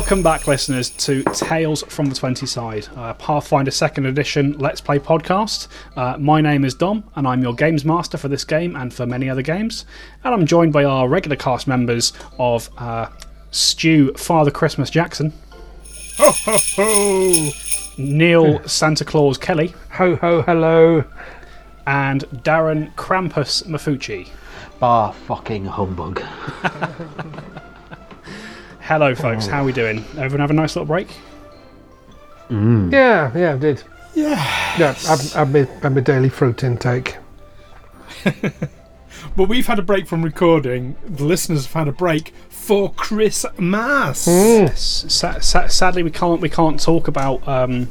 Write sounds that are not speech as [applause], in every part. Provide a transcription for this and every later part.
Welcome back, listeners, to Tales from the 20 Side, uh, Pathfinder 2nd Edition Let's Play podcast. Uh, my name is Dom, and I'm your games master for this game and for many other games. And I'm joined by our regular cast members of uh, Stu Father Christmas Jackson, Ho ho ho! Neil Santa Claus Kelly, Ho ho hello. and Darren Krampus Mafucci. Bar fucking humbug. [laughs] Hello, folks. How are we doing? Everyone have a nice little break? Yeah, yeah, I did. Yeah. Yeah, I've, I've, been, I've my daily fruit intake. [laughs] but we've had a break from recording. The listeners have had a break for Christmas. Yes. Sa- sa- sadly, we can't we can't talk about um,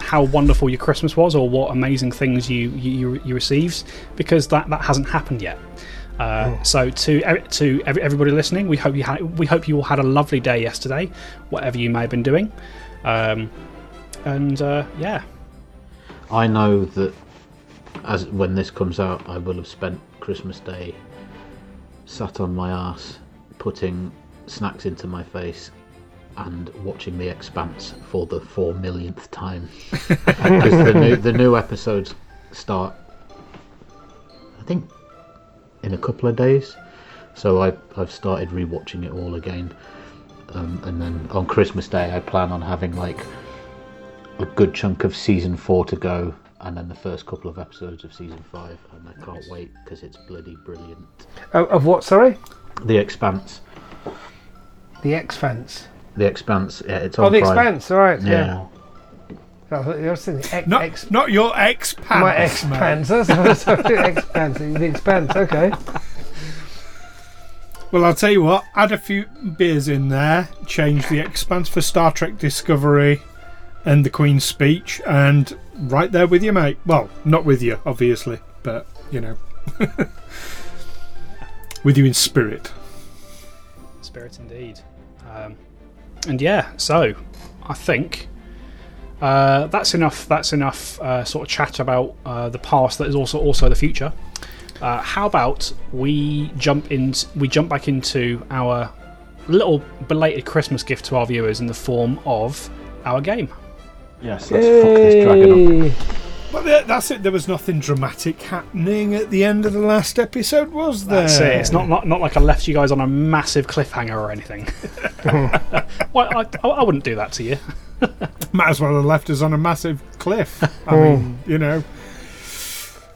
how wonderful your Christmas was or what amazing things you you, you, you received because that, that hasn't happened yet. Uh, So to to everybody listening, we hope you had we hope you all had a lovely day yesterday, whatever you may have been doing, um, and uh, yeah, I know that as when this comes out, I will have spent Christmas Day sat on my ass, putting snacks into my face, and watching The Expanse for the four millionth time. [laughs] Because the new the new episodes start, I think, in a couple of days. So I I've started rewatching it all again, um, and then on Christmas Day I plan on having like a good chunk of season four to go, and then the first couple of episodes of season five, and I can't wait because it's bloody brilliant. Oh, of what, sorry? The Expanse, The Expanse. The Expanse, yeah, it's on Oh, The Prime. Expanse, alright, Yeah. yeah. I thought you were saying Ex, Not, ex, not your ex pants. my Expanse. That's what I was saying, The Expanse, okay. Well, I'll tell you what. Add a few beers in there. Change the Expanse for Star Trek Discovery and the Queen's Speech, and right there with you, mate. Well, not with you, obviously, but you know, [laughs] with you in spirit. spirit indeed. Um, and yeah, so I think uh, that's enough. That's enough uh, sort of chat about uh, the past that is also also the future. Uh, how about we jump in? We jump back into our little belated Christmas gift to our viewers in the form of our game. Yes, let's fuck this dragon up. But that's it. There was nothing dramatic happening at the end of the last episode, was there? That's it. It's not, not not like I left you guys on a massive cliffhanger or anything. [laughs] [laughs] well, I, I, I wouldn't do that to you. [laughs] Might as well have left us on a massive cliff. I [laughs] mean, you know.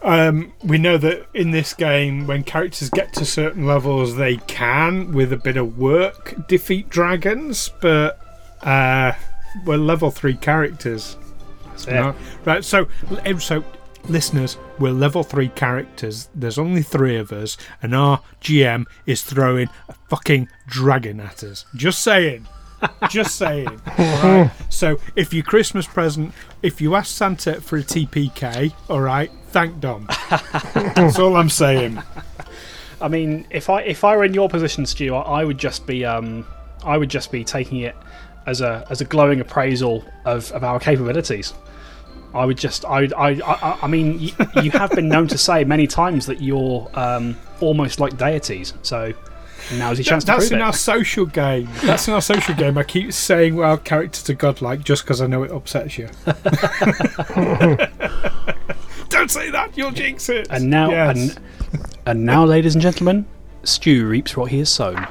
Um, we know that in this game, when characters get to certain levels, they can, with a bit of work, defeat dragons. But uh, we're level three characters. That's you know? Right. So, so listeners, we're level three characters. There's only three of us, and our GM is throwing a fucking dragon at us. Just saying. Just saying. [laughs] Alright? So if your Christmas present, if you ask Santa for a TPK, alright, thank Dom. [laughs] That's all I'm saying. I mean, if I if I were in your position, Stu, I, I would just be um, I would just be taking it as a as a glowing appraisal of, of our capabilities. I would just I I I, I mean, you, you have been known to say many times that you're um, almost like deities. So now's your chance to That's in it. our social game. That's in our social game. I keep saying well, our characters are godlike just because I know it upsets you. [laughs] Don't say that. You'll jinx it. and now Yes. and, and now, ladies and gentlemen, Stu reaps what he has sown. [laughs]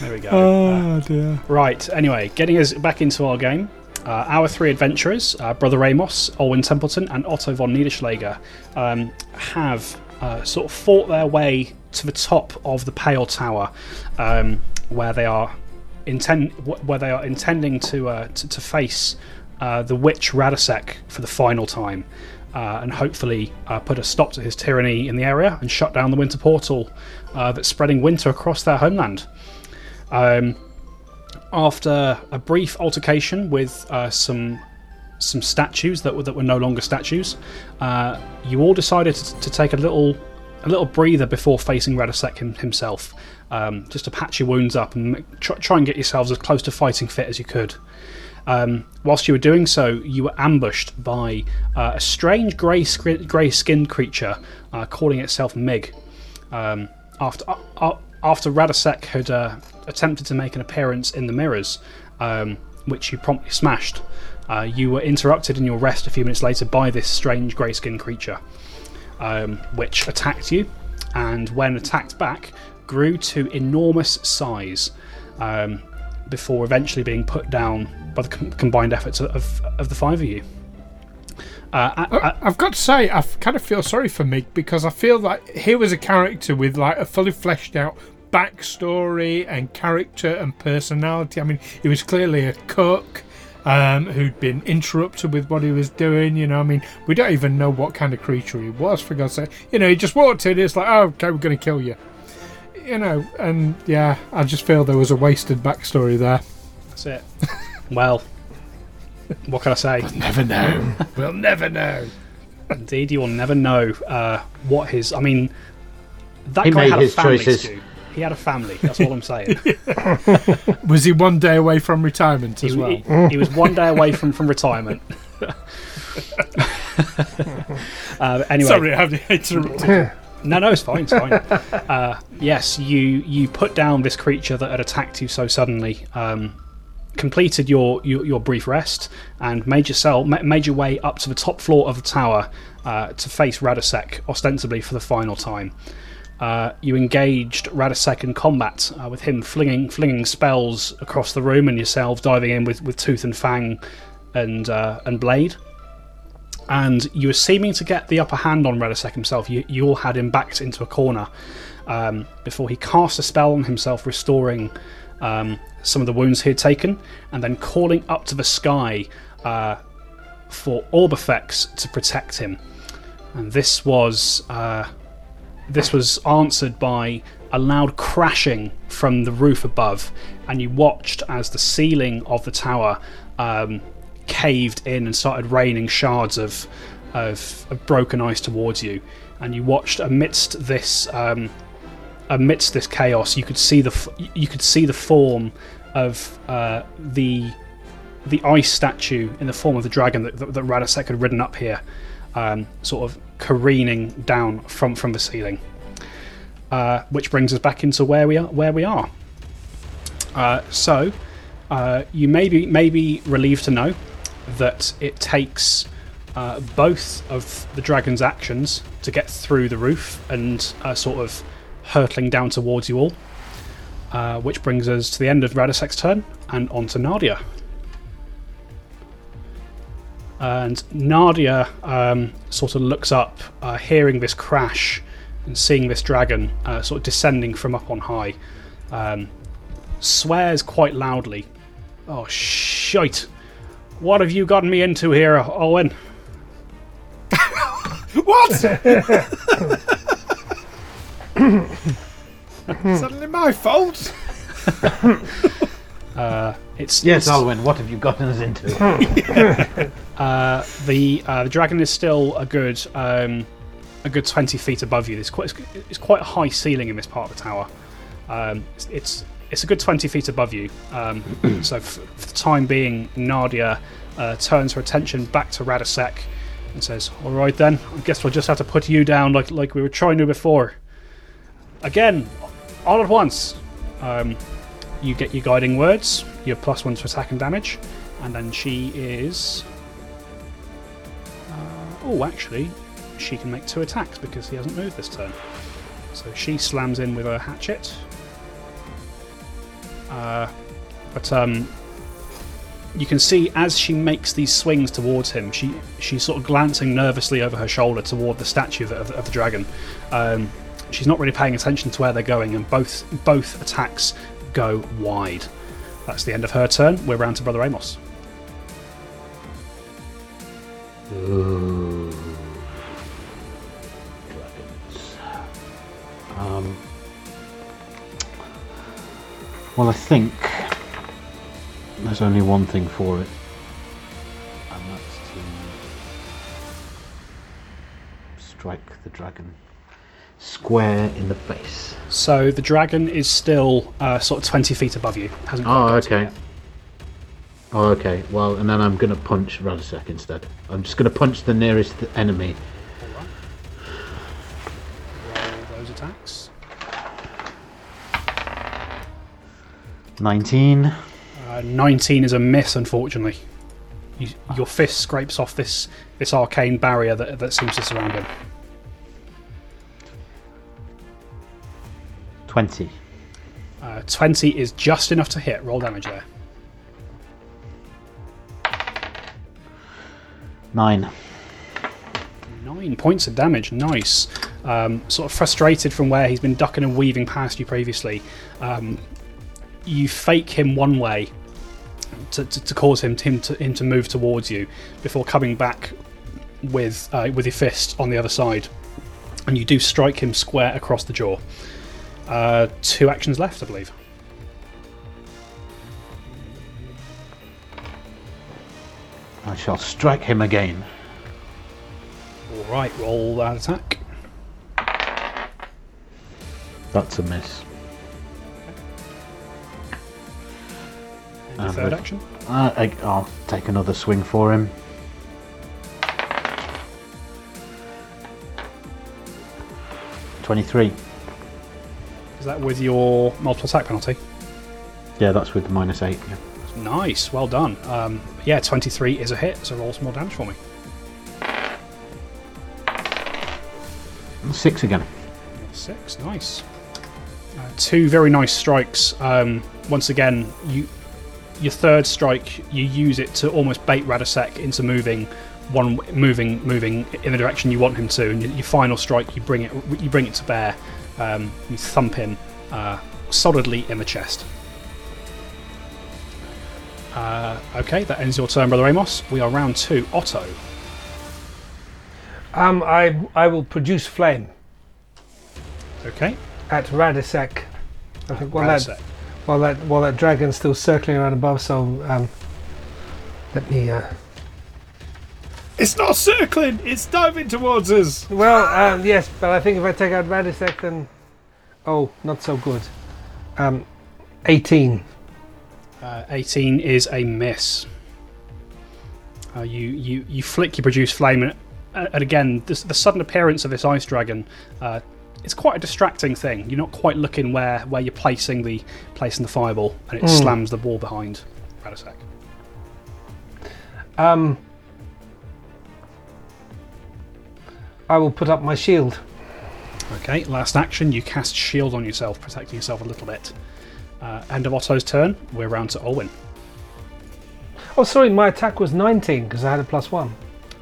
there we go. Oh dear. Right, anyway, getting us back into our game. Uh, our three adventurers, uh, Brother Amos, Alwyn Templeton, and Otto von Niederschlager, um, have uh, sort of fought their way to the top of the Pale Tower, um, where they are intend where they are intending to uh, to, to face uh, the witch Radosek for the final time, uh, and hopefully uh, put a stop to his tyranny in the area and shut down the winter portal uh, that's spreading winter across their homeland. Um, after a brief altercation with some some statues that were that were no longer statues, uh, you all decided to, to take a little a little breather before facing Radosek him, himself, um, just to patch your wounds up and try, try and get yourselves as close to fighting fit as you could. Um, whilst you were doing so, you were ambushed by uh, a strange grey grey skinned creature uh, calling itself Mig. Um, after uh, uh, after Radosek had uh, attempted to make an appearance in the mirrors, um, which you promptly smashed, uh, you were interrupted in your rest a few minutes later by this strange grey skinned creature, um, which attacked you, and when attacked back, grew to enormous size um, before eventually being put down by the com- combined efforts of, of the five of you. Uh, a- a- I've got to say, I kind of feel sorry for Mick because I feel like he was a character with like a fully fleshed out backstory and character and personality. I mean, he was clearly a cook um, who'd been interrupted with what he was doing. You know, I mean, we don't even know what kind of creature he was. For God's sake, you know, he just walked in. It's like, oh, okay, we're going to kill you. You know, and yeah, I just feel there was a wasted backstory there. that's it. [laughs] well, what can I say? Never know. we'll never know. Indeed, you will never know uh, what his. I mean, that He guy made had his a family. choices. Stu. He had a family. That's all I'm saying. [laughs] Was he one day away from retirement he, as well? he- he was one day away from, from retirement. [laughs] uh, anyway, Sorry, I interrupted. [laughs] no, no, it's fine. It's fine. uh, yes, you you put down this creature that had attacked you so suddenly. Um, completed your, your your brief rest and made yourself made your way up to the top floor of the tower uh, to face Radosek ostensibly for the final time. Uh, you engaged Radosek in combat uh, with him flinging flinging spells across the room and yourself diving in with, with tooth and fang and uh, and blade. And you were seeming to get the upper hand on Radosek himself. You, you all had him backed into a corner um, before he cast a spell on himself, restoring um, some of the wounds he had taken, and then calling up to the sky uh, for orb effects to protect him. And this was uh, this was answered by a loud crashing from the roof above, and you watched as the ceiling of the tower um, caved in and started raining shards of, of of broken ice towards you. And you watched amidst this um, amidst this chaos, you could see the you could see the form of uh, the the ice statue in the form of the dragon that, that, that Radosek had ridden up here, um, sort of careening down from from the ceiling. Uh, which brings us back into where we are. Where we are. Uh, so, uh, you may be, may be relieved to know that it takes uh, both of the dragon's actions to get through the roof and uh, sort of hurtling down towards you all. Which brings us to the end of Radosek's turn and on to Nadia. And Nadia um, sort of looks up, uh, hearing this crash and seeing this dragon uh, sort of descending from up on high. Um, swears quite loudly. Oh, shite. What have you gotten me into here, Owen? [laughs] What? [laughs] Suddenly my fault. [laughs] It's Yes, it's- Alwyn, what have you gotten us into? [laughs] [laughs] Uh, the uh, the dragon is still a good um, a good twenty feet above you. There's quite it's quite a high ceiling in this part of the tower. Um, it's, it's it's a good twenty feet above you. Um, [clears throat] so f- for the time being, Nadia uh, turns her attention back to Radosek and says, "All right then, I guess we'll just have to put you down like like we were trying to before. Again, all at once." Um, you get your guiding words. You have plus one to attack and damage, and then she is Oh, actually, she can make two attacks because he hasn't moved this turn. So she slams in with her hatchet. Uh, but um, you can see as she makes these swings towards him, she she's sort of glancing nervously over her shoulder toward the statue of, of, of the dragon. Um, she's not really paying attention to where they're going, and both both attacks go wide. That's the end of her turn. We're round to Brother Amos. Ooh. Um, well, I think there's only one thing for it, and that's to strike the dragon square in the face. So the dragon is still uh, sort of 20 feet above you. Hasn't quite Oh, got to okay. yet. Oh, okay. Well, and then I'm going to punch Radosek instead. I'm just going to punch the nearest enemy. Roll those attacks. 19. Uh, 19 is a miss, unfortunately. You, your fist scrapes off this, this arcane barrier that, that seems to surround him. 20. Uh, 20 is just enough to hit. Roll damage there. 9. Nine points of damage. Nice. Um, sort of frustrated from where he's been ducking and weaving past you previously. Um, you fake him one way to, to, to cause him, him, to, him to move towards you before coming back with, uh, with your fist on the other side. And you do strike him square across the jaw. Uh, two actions left, I believe. I shall strike him again. Alright, roll that attack. That's a miss. And third action. Uh, I, I'll take another swing for him. Twenty-three. Is that with your multiple attack penalty? Yeah, that's with the minus eight. Yeah. Nice, well done. Um, yeah, 23 is a hit, so roll some more damage for me. Six again. Six, nice. Uh, two very nice strikes. Um, once again, you your third strike, you use it to almost bait Radosek into moving one moving moving in the direction you want him to, and your, your final strike, you bring it you bring it to bear. Um, you thump him uh, solidly in the chest. Uh, okay, that ends your turn, Brother Amos. We are round two. Otto. Um, I I will produce flame Okay. at Radosek. I think while that while that while that dragon's still circling around above. So um, let me. Uh, It's not circling. It's diving towards us. well, um, yes, but I think if I take out Radosek, then oh, not so good. Um, eighteen. Uh, 18 is a miss. Uh, you, you, you flick your produce flame, and, uh, and again, this, the sudden appearance of this ice dragon, uh, it's quite a distracting thing. You're not quite looking where, where you're placing the placing the fireball, and it Mm. slams the wall behind Radosek. Um, I will put up my shield. Okay, last action, you cast shield on yourself, protecting yourself a little bit. Uh, end of Otto's turn. We're round to Alwyn. Oh, sorry, my attack was 19 because I had a plus one.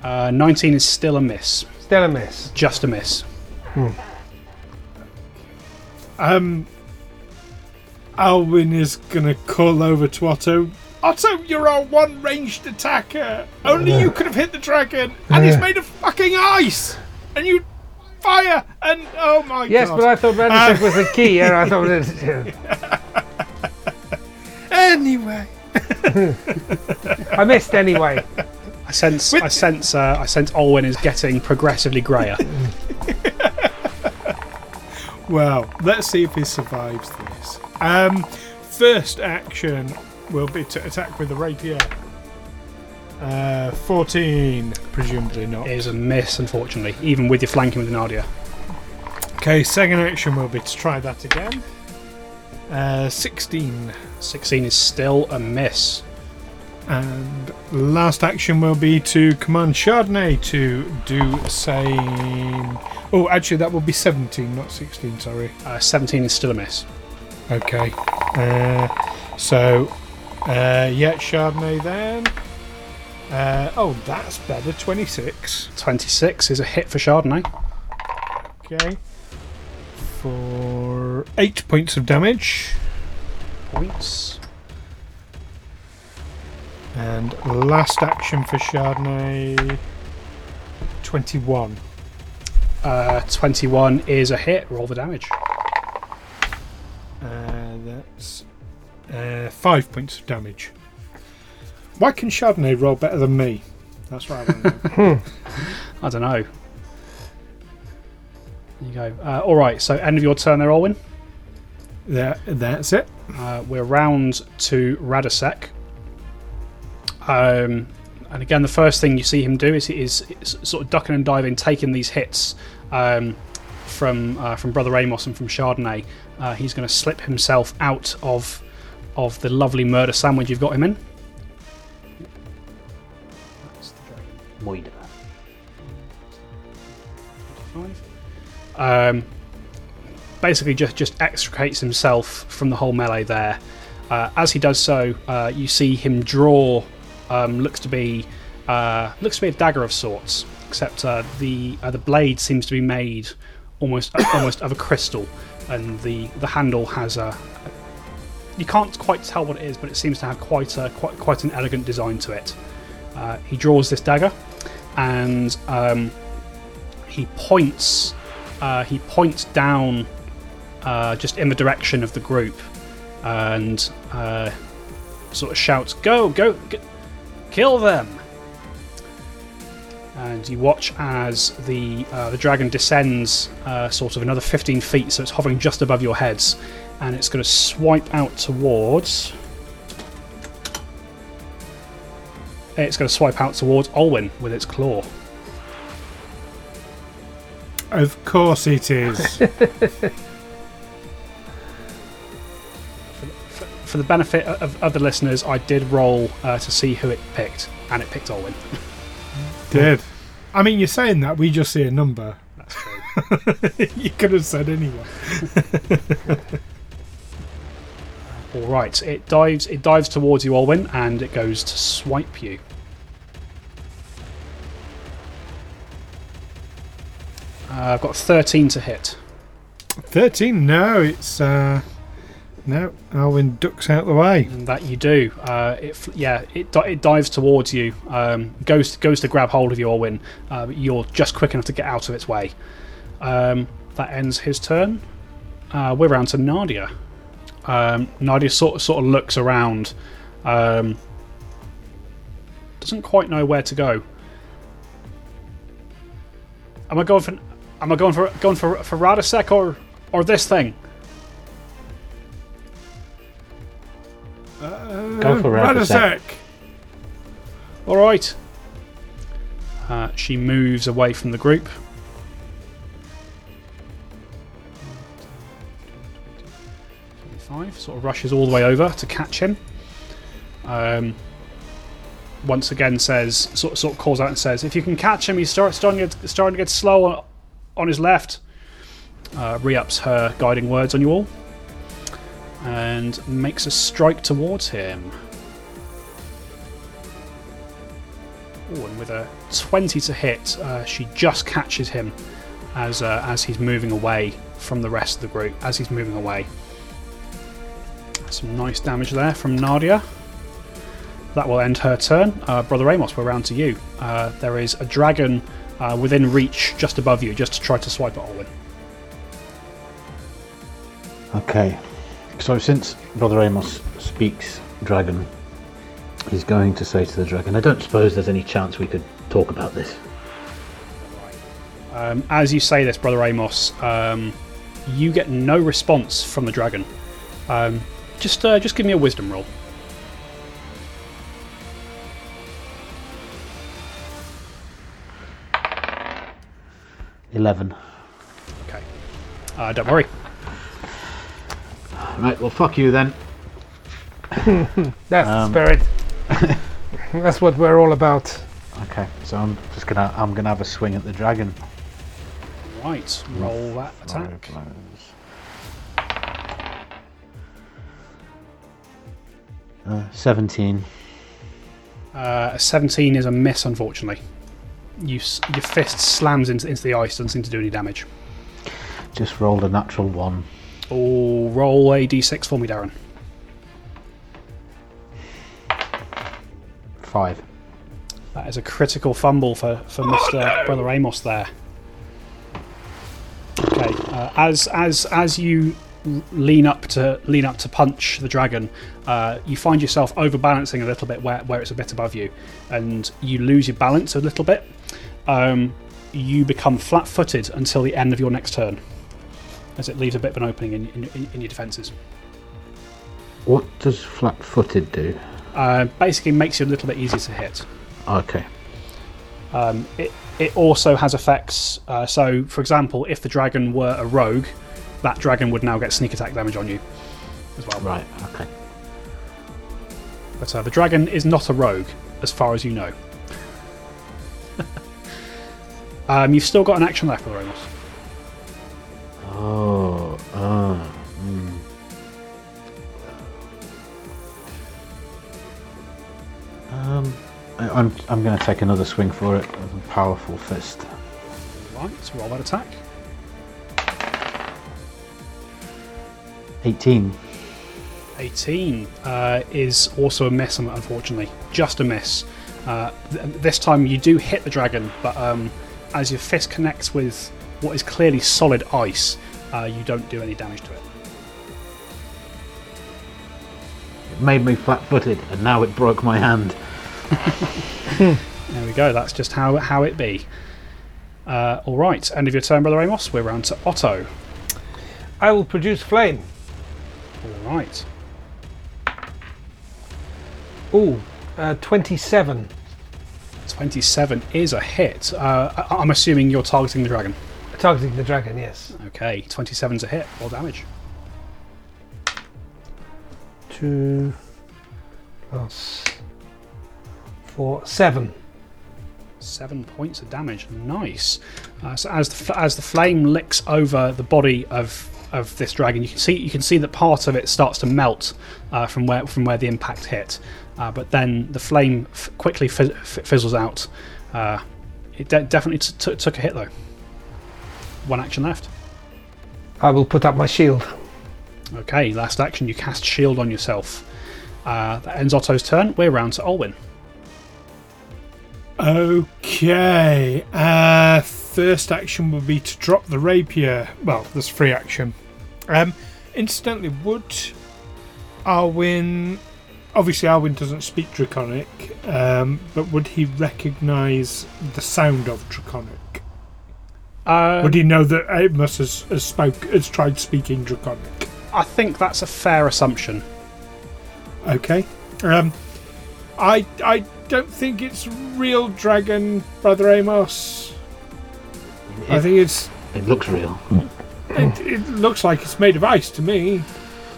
Uh, 19 is still a miss, Still a miss. just a miss. Um, Alwyn is gonna call over to Otto. Otto, you're our one ranged attacker. Only you could have hit the dragon, and he's made of fucking ice. And you fire, and oh my Yes, god! Yes, but I thought Radosek was the key. Yeah, I thought it. [laughs] Anyway, [laughs] I missed anyway. I sense, With- I sense, uh, I sense Alwyn is getting progressively grayer. [laughs] well, let's see if he survives this. Um, first action will be to attack with the rapier. Uh, 14, presumably not. It is a miss, unfortunately, even with your flanking with Nadia. Okay, second action will be to try that again. Uh, 16. 16 is still a miss. And last action will be to command Chardonnay to do same. Oh, actually, that will be 17, not 16, sorry. Uh, 17 is still a miss. Okay. Uh, so, uh, yeah, Chardonnay then. Uh, oh, that's better. 26. 26 is a hit for Chardonnay. Okay. For 8 points of damage. Points. And last action for Chardonnay. 21. Uh, 21 is a hit. Roll the damage. Uh, that's uh, 5 points of damage. Why can Chardonnay roll better than me? That's right. I want to know. I don't know. There you go. Uh, all right. So end of your turn there, Alwyn. That, that's it. Uh, we're round to Radosek. Um, and again, the first thing you see him do is, is, is sort of ducking and diving, taking these hits um, from uh, from Brother Amos and from Chardonnay. Uh, he's going to slip himself out of of the lovely murder sandwich you've got him in. Moida. Um, basically, just just extricates himself from the whole melee there. Uh, as he does so, uh, you see him draw. Um, looks to be uh, looks to be a dagger of sorts, except uh, the uh, the blade seems to be made almost [coughs] almost of a crystal, and the the handle has a. You can't quite tell what it is, but it seems to have quite a quite quite an elegant design to it. Uh, he draws this dagger, and um, he points uh, he points down uh, just in the direction of the group and uh, sort of shouts, Go, go, g- kill them! And you watch as the, uh, the dragon descends uh, sort of another 15 feet, so it's hovering just above your heads, and it's going to swipe out towards. It's going to swipe out towards Alwyn with its claw. Of course it is. [laughs] For the benefit of, other listeners, I did roll uh, to see who it picked, and it picked Alwyn. Did. I mean, you're saying that, we just see a number. That's true. [laughs] you could have said anyone. [laughs] All right, it dives. It dives towards you, Alwyn, and it goes to swipe you. Uh, I've got 13 to hit. 13, no, it's. uh No, Alwyn ducks out of the way. And that you do. Uh, it yeah, it, it dives towards you. Um, goes goes to grab hold of you, Alwyn. Uh, but you're just quick enough to get out of its way. Um, that ends his turn. Uh, we're round to Nadia. Um, Nadia sort of, sort of looks around. Um, doesn't quite know where to go. Am I going for? Am I going for going for for Radosek or or this thing? Go for Radosek. Radosek. All right. Uh, she moves away from the group. Twenty-five. Sort of rushes all the way over to catch him. Um, once again, says sort sort of calls out and says, "If you can catch him, he's start, starting to get, starting to get slow on, his left." Uh, re-ups her guiding words on you all, and makes a strike towards him. Ooh, and with a 20 to hit, uh, she just catches him as uh, as he's moving away from the rest of the group. As he's moving away, some nice damage there from Nadia. That will end her turn. Uh, Brother Amos, we're round to you. Uh, there is a dragon uh, within reach just above you, just to try to swipe at Alwyn. Okay. So since Brother Amos speaks dragon, he's going to say to the dragon, I don't suppose there's any chance we could talk about this. Um, as you say this, Brother Amos, um, you get no response from the dragon. Um, just, uh, just give me a wisdom roll. Eleven. Okay. Uh, don't worry. Right, well fuck you then. [laughs] That's Um, the [laughs] spirit. That's what we're all about. Okay, so I'm just gonna I'm gonna have a swing at the dragon. Right, roll that attack. Five blows. Uh, Seventeen. Uh, a 17 is a miss, unfortunately. You, your fist slams into, into the ice, doesn't seem to do any damage. Just rolled a natural one. Oh, roll a d6 for me, Darren. Five. That is a critical fumble for, for Mr. Brother Amos there. Okay, uh, as as as you lean up to lean up to punch the dragon, uh, you find yourself overbalancing a little bit where, where it's a bit above you, and you lose your balance a little bit. Um, you become flat-footed until the end of your next turn, as it leaves a bit of an opening in, in, in your defences. What does flat-footed do? Uh, basically, makes you a little bit easier to hit. Okay. Um, it, it also has effects. Uh, so, for example, if the dragon were a rogue, that dragon would now get sneak attack damage on you as well. Right. Okay. But uh, the dragon is not a rogue, as far as you know. Um, you've still got an action left, Brother Amos. Oh, ah. mm. Um, I, I'm I'm going to take another swing for it with a powerful fist. Right, so roll that attack. 18. 18 uh, is also a miss, unfortunately. Just a miss. Uh, th- this time you do hit the dragon, but um, as your fist connects with what is clearly solid ice, uh, you don't do any damage to it. It made me flat-footed, and now it broke my hand. [laughs] There we go, that's just how, how it be. Uh, all right, end of your turn, Brother Amos. We're round to Otto. I will produce flame. All right. Ooh, uh, 27. 27 is a hit. Uh, I- I'm assuming you're targeting the dragon. Targeting the dragon, yes. Okay, 27's a hit. Roll damage. Two plus four, seven. Seven points of damage. Nice. Uh, so as the, as the flame licks over the body of of this dragon, you can see you can see that part of it starts to melt uh, from where from where the impact hit. Uh, but then the flame f- quickly fizz- f- fizzles out. Uh, it de- definitely t- t- took a hit though. One action left. I will put up my shield. Okay, last action. You cast shield on yourself. Uh, that ends Otto's turn. We're round to Alwyn. Okay. Uh, first action would be to drop the rapier. Well, there's free action. Um, incidentally, would Arwin? Obviously, Arwin doesn't speak Draconic, um, but would he recognise the sound of Draconic? Uh, Would he know that Amos has, has spoke has tried speaking Draconic? I think that's a fair assumption. Okay. Um, I I don't think it's real dragon, brother Amos. I think it's It looks real. it, it looks like it's made of ice to me,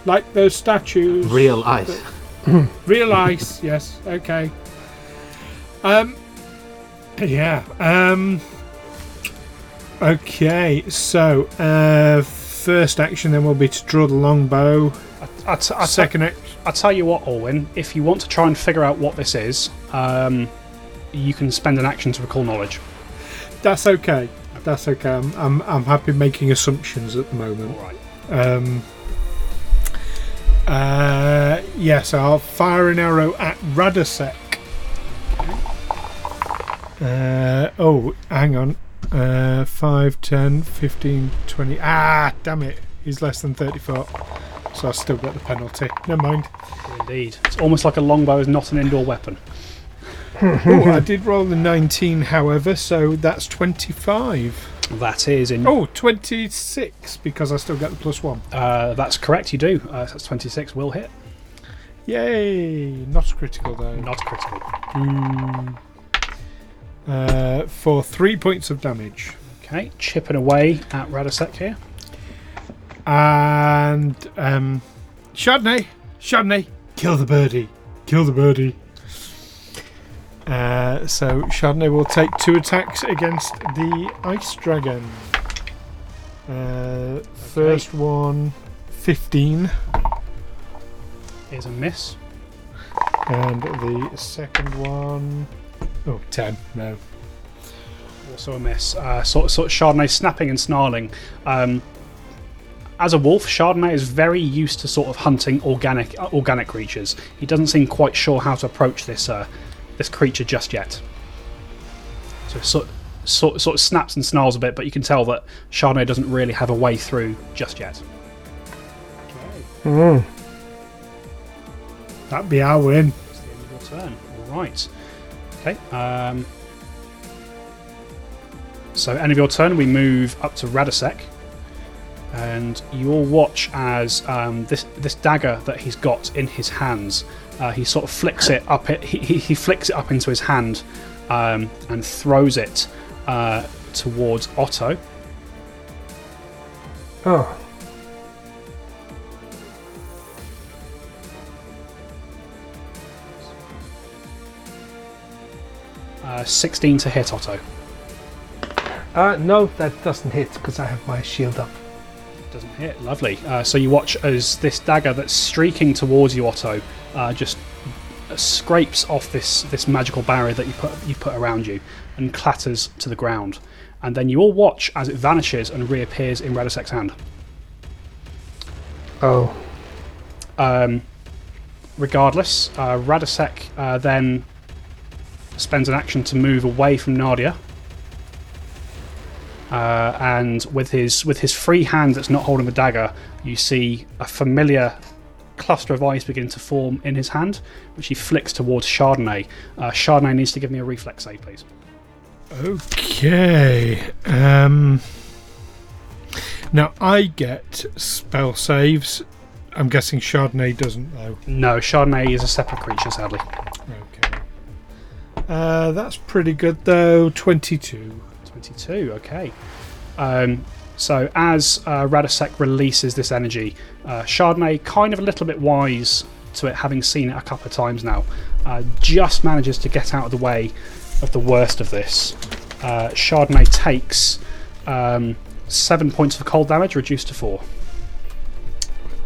like those statues. Real ice. [laughs] Real ice. yes. Okay. Um. Yeah. Um. Okay. So, uh, first action then will be to draw the longbow. I, I, t- I, t- Second action. I tell you what, Orwin, if you want to try and figure out what this is, um, you can spend an action to recall knowledge. That's okay. That's okay. I'm, I'm, I'm happy making assumptions at the moment. right. Um, uh, yes, I'll fire an arrow at Radosek. Uh, oh, hang on. Uh, 5, 10, 15, 20. Ah, damn it. He's less than 34. So I still get the penalty. Never mind. Indeed. It's almost like a longbow is not an indoor weapon. [laughs] oh, I did roll the 19, however, so that's 25. That is in. Oh, 26 because I still get the plus one. Uh, that's correct, you do. Uh, that's 26 will hit. Yay! Not critical though. Not critical. Mm. Uh, for three points of damage. Okay, chipping away at Radosek here. And um, Chardonnay, Chardonnay, kill the birdie, kill the birdie. Uh, so Chardonnay will take two attacks against the ice dragon. Uh, First one, 15, Is a miss. and the second one, oh, 10. No. Also a miss. Uh, sort, sort of Chardonnay snapping and snarling. Um, as a wolf, Chardonnay is very used to sort of hunting organic uh, organic creatures. He doesn't seem quite sure how to approach this uh, this creature just yet. So sort, sort sort of snaps and snarls a bit, but you can tell that Chardonnay doesn't really have a way through just yet. Mm. That'd be our win. It's the end of your turn. All right. Okay. Um, so, end of your turn, we move up to Radosek, and you'll watch as um, this this dagger that he's got in his hands. Uh, he sort of flicks it up. It, he, he, he flicks it up into his hand um, and throws it uh, towards Otto. Oh, Uh, 16 to hit Otto. Uh, no, that doesn't hit because I have my shield up. It doesn't hit. Lovely. Uh, so you watch as this dagger that's streaking towards you, Otto, uh, just scrapes off this this magical barrier that you put you put around you and clatters to the ground. And then you all watch as it vanishes and reappears in Radosek's hand. Oh, Um, regardless, uh, Radosek uh, then spends an action to move away from Nadia. Uh, and with his with his free hand that's not holding the dagger, you see a familiar cluster of eyes begin to form in his hand, which he flicks towards Chardonnay. Uh, Chardonnay needs to give me a reflex save, please. Okay. Um, now I get spell saves. I'm guessing Chardonnay doesn't though. No, Chardonnay is a separate creature, sadly. Okay. Uh, that's pretty good though. Twenty-two. 22, okay. Um, so as uh, Radosek releases this energy, uh, Chardonnay, kind of a little bit wise to it, having seen it a couple of times now, uh, just manages to get out of the way of the worst of this. Uh, Chardonnay takes um, seven points of cold damage, reduced to four,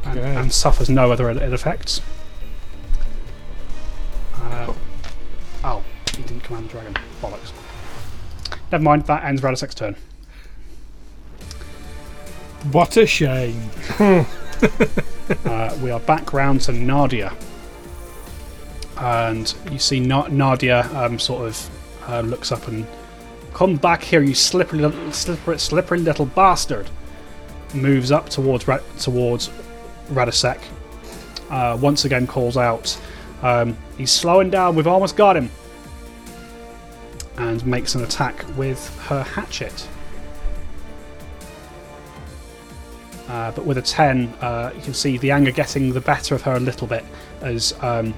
and, Okay. and suffers no other ill effects. Uh, oh, he didn't command the dragon. Bollocks. Never mind, that ends Radosek's turn. What a shame. [laughs] Uh, we are back round to Nadia. And you see Na- Nadia um, sort of uh, looks up and come back here, you slippery, little, slippery, slippery little bastard. Moves up towards Ra- towards Radosek. Uh, once again calls out. Um, he's slowing down. We've almost got him. And makes an attack with her hatchet. Uh, but with a 10, uh, you can see the anger getting the better of her a little bit as um,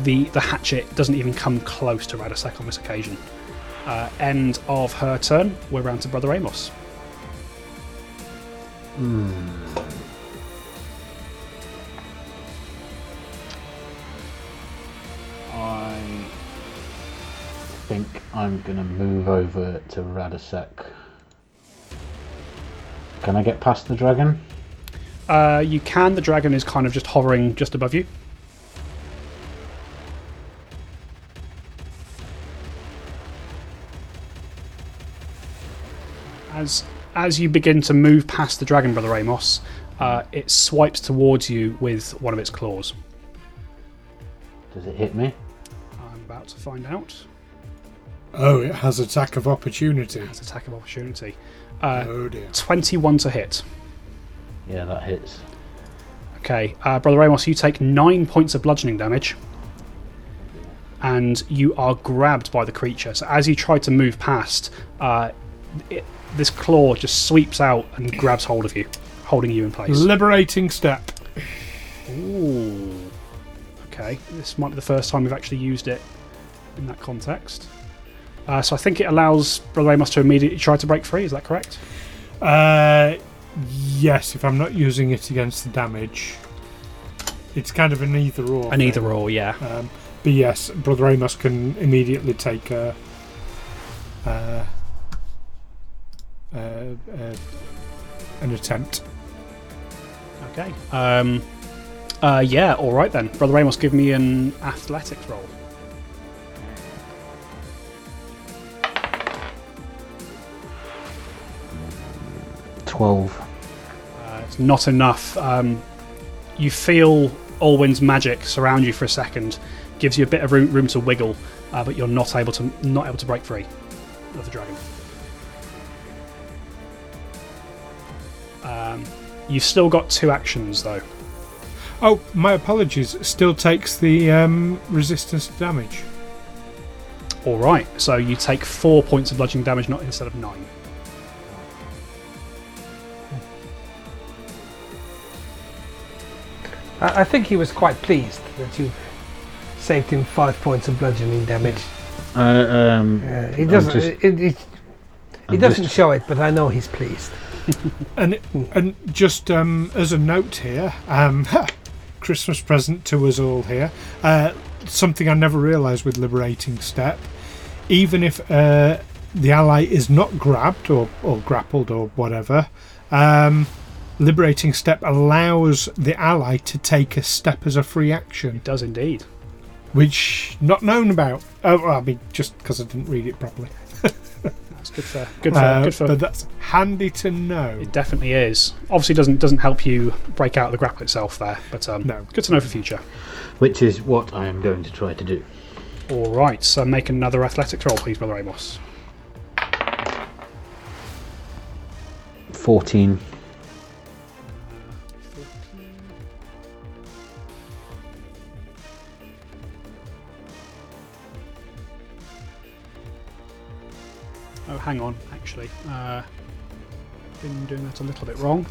the, the hatchet doesn't even come close to Radosek on this occasion. Uh, end of her turn, we're round to Brother Amos. I think I'm going to move over to Radosek. Can I get past the dragon? Uh, you can, the dragon is kind of just hovering just above you. As as you begin to move past the dragon, Brother Amos, uh, it swipes towards you with one of its claws. Does it hit me? I'm about to find out. Oh, it has attack of opportunity. It's attack of opportunity. Uh, Oh dear. 21 to hit. Yeah, that hits. Okay, uh, Brother Amos, you take nine points of bludgeoning damage, and you are grabbed by the creature. So as you try to move past, uh, it, this claw just sweeps out and grabs hold of you, holding you in place. Liberating step. Ooh. Okay, this might be the first time we've actually used it in that context. Uh, so I think it allows Brother Amos to immediately try to break free. Is that correct? Uh, yes, if I'm not using it against the damage. It's kind of an either or. An either or, yeah. Um, but yes, Brother Amos can immediately take a. Uh, uh, uh, an attempt. Okay. Um, uh, yeah, all right then. Brother Amos, give me an athletics roll. Twelve. Not enough. Um, you feel Alwyn's magic surround you for a second, gives you a bit of room, room to wiggle, uh, but you're not able to not able to break free of the dragon. Um, you've still got two actions though. Oh, my apologies. Still takes the um, resistance damage. All right, so you take four points of bludgeoning damage, not instead of nine. I, I think he was quite pleased that you saved him five points of bludgeoning damage. Uh, um, Uh, he doesn't. just- it, it, he doesn't just- show it, but I know he's pleased. [laughs] And and just um, as a note here, um, [laughs] Christmas present to us all here. Uh, something I never realised with liberating step even if uh, the ally is not grabbed or, or grappled or whatever, um, liberating step allows the ally to take a step as a free action, It does indeed. which not known about. Oh, well, I mean, just because I didn't read it properly. That's good for good for Uh, good for. but that's handy to know. It definitely is. Obviously, doesn't doesn't help you break out the grapple itself there, but um, No. good to know for future. Which is what I am going to try to do. All right, so make another athletics roll, please, brother Amos. 14. Oh, hang on, actually, uh, been doing that a little bit wrong.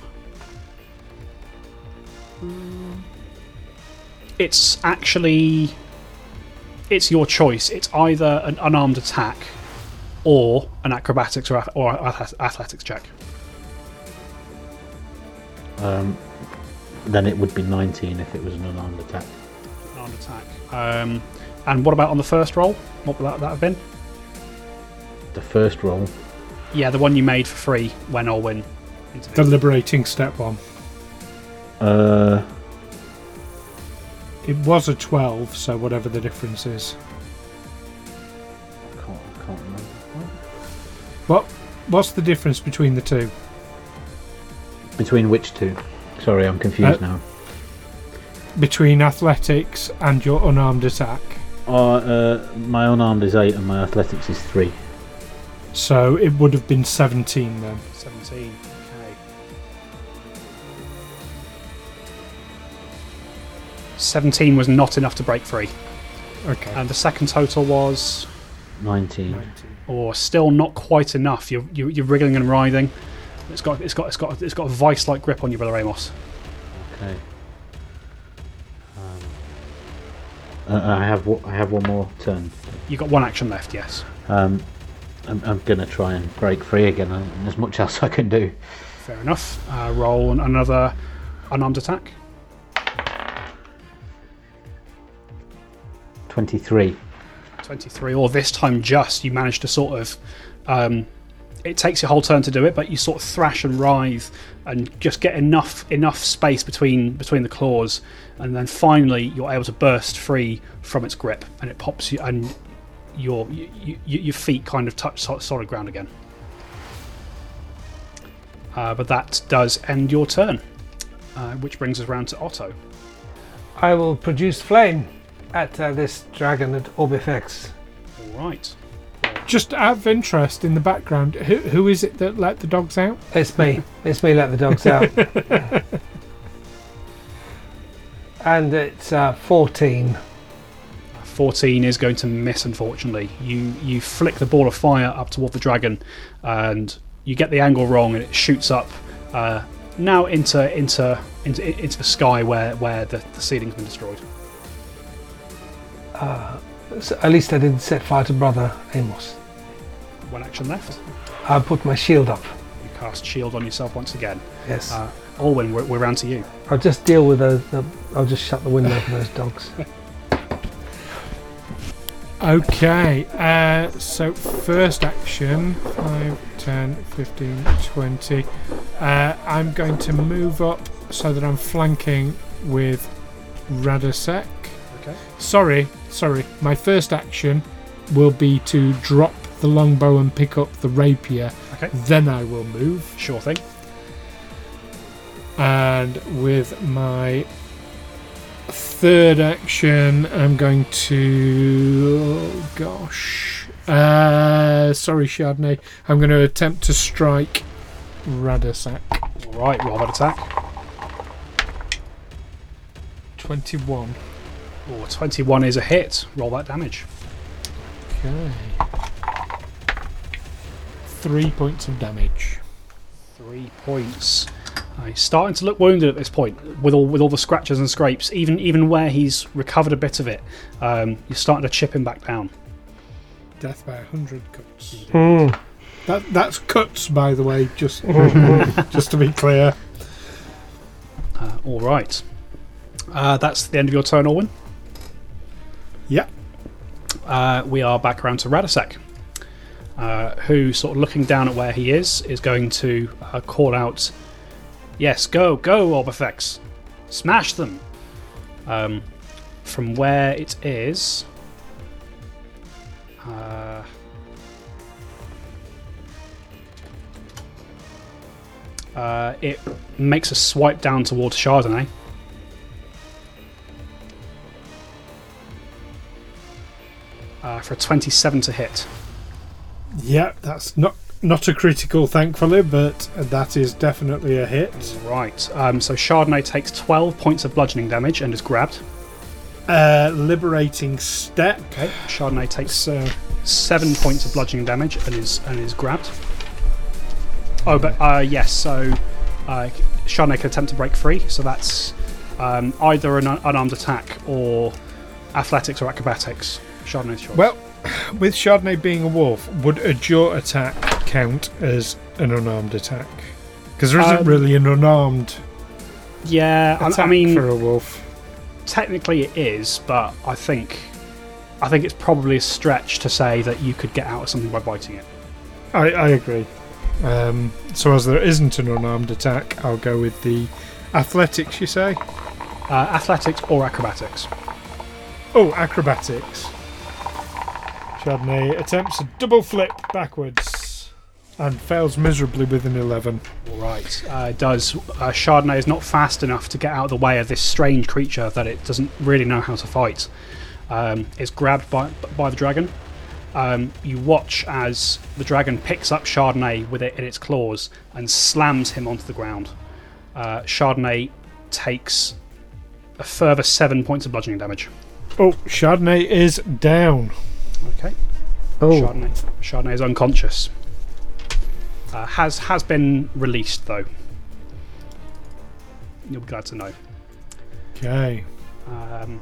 Um, It's actually it's your choice. It's either an unarmed attack or an acrobatics or, or athletics check. Um, then it would be 19 if it was an unarmed attack. Unarmed attack. Um, and what about on the first roll? What would that, that have been? The first roll, Yeah, the one you made for free when Alwyn The intervened. liberating step one. uh, It was a 12, so whatever the difference is. I can't, I can't remember. What? What's the difference between the two? Between which two? Sorry, I'm confused Uh, now. Between athletics and your unarmed attack. Uh, uh, my unarmed is 8 and my athletics is 3. So it would have been 17 then. 17. Okay. 17 was not enough to break free. Okay. And the second total was, 19. 19. or still not quite enough. You're, you're, you're wriggling and writhing. It's got, it's got, it's got, it's got a vice-like grip on you, brother Amos. Okay. Um, uh, I have one- I have one more turn. You've got one action left, yes. Um, I'm, I'm gonna try and break free again. And there's much else I can do. Fair enough. Uh, roll an- another unarmed attack. 23. 23 or this time just you manage to sort of um, it takes your whole turn to do it but you sort of thrash and writhe and just get enough enough space between between the claws and then finally you're able to burst free from its grip and it pops you and your you, you, your feet kind of touch solid ground again uh, but that does end your turn uh, which brings us round to Otto I will produce flame at uh, this dragon at Orbifex. all right Just out of interest in the background, who, who is it that let the dogs out? It's me. It's me let the dogs out. [laughs] and it's uh, 14. 14 is going to miss unfortunately you you flick the ball of fire up toward the dragon and you get the angle wrong and it shoots up uh, now into into into into the sky where where the, the ceiling's been destroyed So at least I didn't set fire to Brother Amos. one action left I put my shield up. you cast shield on yourself once again Yes. uh, Alwyn we're, we're round to you I'll just deal with those. The, I'll just shut the window for those dogs. [laughs] Okay, uh, so first action 5, 10, 15, 20. Uh, I'm going to move up so that I'm flanking with Radosek. okay Sorry, sorry. My first action will be to drop the longbow and pick up the rapier. Okay. Then I will move. sure thing And with my third action, I'm going to. Oh gosh. Uh, sorry, Chardonnay. I'm going to attempt to strike Radosek. all right roll that attack 21. or 21 is a hit roll that damage Okay. Three points of damage. Three points. Uh, he's starting to look wounded at this point, with all with all the scratches and scrapes. Even even where he's recovered a bit of it, um, you're starting to chip him back down. Death by a hundred cuts. Hmm. That that's cuts, by the way. Just [laughs] just to be clear. Uh, all right, uh, that's the end of your turn, Alwyn. Yeah. uh, we are back around to Radosek, uh, who, sort of looking down at where he is, is going to uh, call out, Yes, go, go, Orbifex! Smash them! Um, from where it is. Uh, uh, it makes a swipe down towards Chardonnay. Uh, for a 27 to hit. Yeah, that's not not a critical, thankfully, but that is definitely a hit. Right. Um, so Chardonnay takes 12 points of bludgeoning damage and is grabbed. Uh, liberating step. Okay. Chardonnay takes So seven points of bludgeoning damage and is and is grabbed. Oh, but uh, yes. So uh, Chardonnay can attempt to break free. So that's um, either an unarmed attack or athletics or acrobatics. Chardonnay's choice. well, with Chardonnay being a wolf, would a jaw attack count as an unarmed attack? Because there isn't Um, really an unarmed yeah. I, attack I mean, for a wolf. technically it is, but I think I think it's probably a stretch to say that you could get out of something by biting it. I, I agree. Um, so as there isn't an unarmed attack, I'll go with the athletics. You say? Uh, athletics or acrobatics. Oh, acrobatics. Chardonnay attempts a double flip backwards and fails miserably with an 11. Right, uh, it does. Uh, Chardonnay is not fast enough to get out of the way of this strange creature that it doesn't really know how to fight. Um, it's grabbed by by the dragon. Um, you watch as the dragon picks up Chardonnay with it in its claws and slams him onto the ground. Uh, Chardonnay takes a further seven points of bludgeoning damage. Oh, Chardonnay is down. Okay, Oh, Chardonnay, Chardonnay is unconscious. Uh, has has been released though. You'll be glad to know. Okay. Um,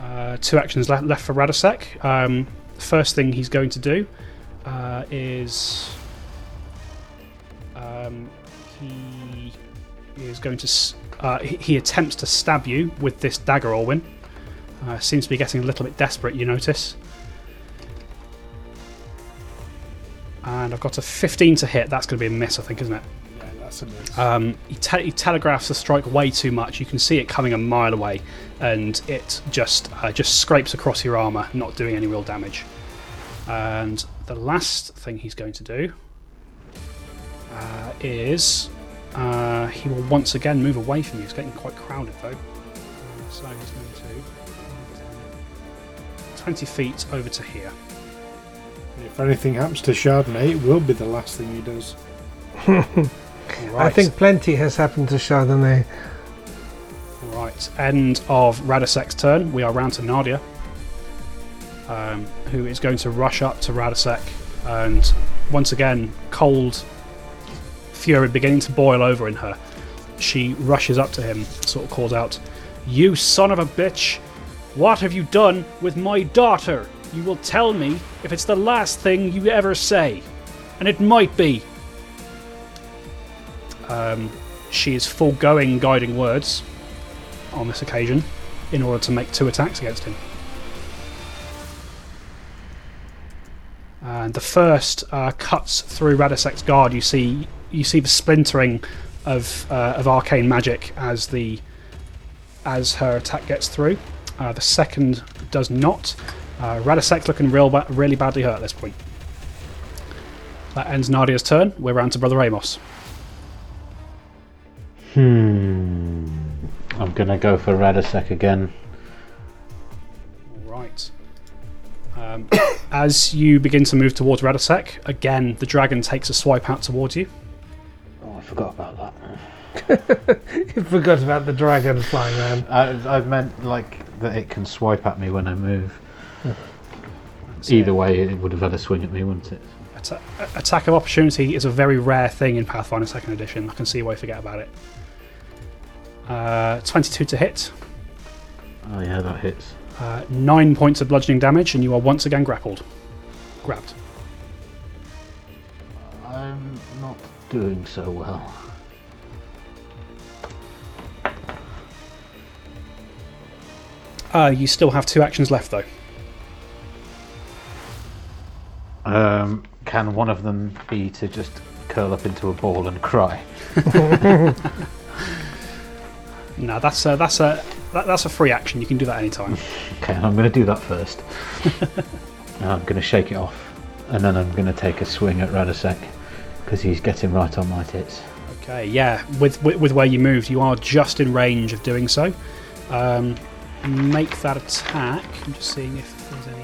uh, two actions left, left for Radosek. Um, the first thing he's going to do uh, is um, he is going to s- uh, he, he attempts to stab you with this dagger, Alwyn. Uh, seems to be getting a little bit desperate. You notice. And I've got a 15 to hit. That's going to be a miss, I think, isn't it? Yeah, that's a miss. Um, he, te- he telegraphs the strike way too much. You can see it coming a mile away, and it just uh, just scrapes across your armor, not doing any real damage. And the last thing he's going to do uh, is uh, he will once again move away from you. It's getting quite crowded though, so he's going to 20 feet over to here. If anything happens to Chardonnay, it will be the last thing he does. [laughs] I think plenty has happened to Chardonnay. Right, end of Radosek's turn. We are round to Nadia, um, who is going to rush up to Radosek, and once again, cold fury beginning to boil over in her. She rushes up to him, sort of calls out, "You son of a bitch! What have you done with my daughter? You will tell me if it's the last thing you ever say, and it might be." Um, she is foregoing guiding words on this occasion in order to make two attacks against him. And the first uh, cuts through Radosek's guard. You see, you see the splintering of uh, of arcane magic as the as her attack gets through. Uh, the second does not. Uh, Radosek's looking real ba- really badly hurt at this point. That ends Nadia's turn. We're round to Brother Amos. Hmm. I'm gonna go for Radosek again. Right. Um, [coughs] as you begin to move towards Radosek, again the dragon takes a swipe out towards you. Oh, I forgot about that. [laughs] You forgot about the dragon flying around. I, I meant like that it can swipe at me when I move. That's Either way, it would have had a swing at me, wouldn't it? Atta- attack of opportunity is a very rare thing in Pathfinder Second Edition. I can see why you forget about it. Uh, 22 to hit, Oh yeah, that hits. uh, nine points of bludgeoning damage, and you are once again grappled. Grabbed. I'm not doing so well. Uh, you still have two actions left though. Um, can one of them be to just curl up into a ball and cry? [laughs] No, that's a, that's a that, that's a free action. You can do that anytime. [laughs] Okay, I'm going to do that first. [laughs] I'm going to shake it off, and then I'm going to take a swing at Radosek because he's getting right on my tits. Okay, yeah. With, with with where you moved, you are just in range of doing so. Um, make that attack. I'm just seeing if there's any.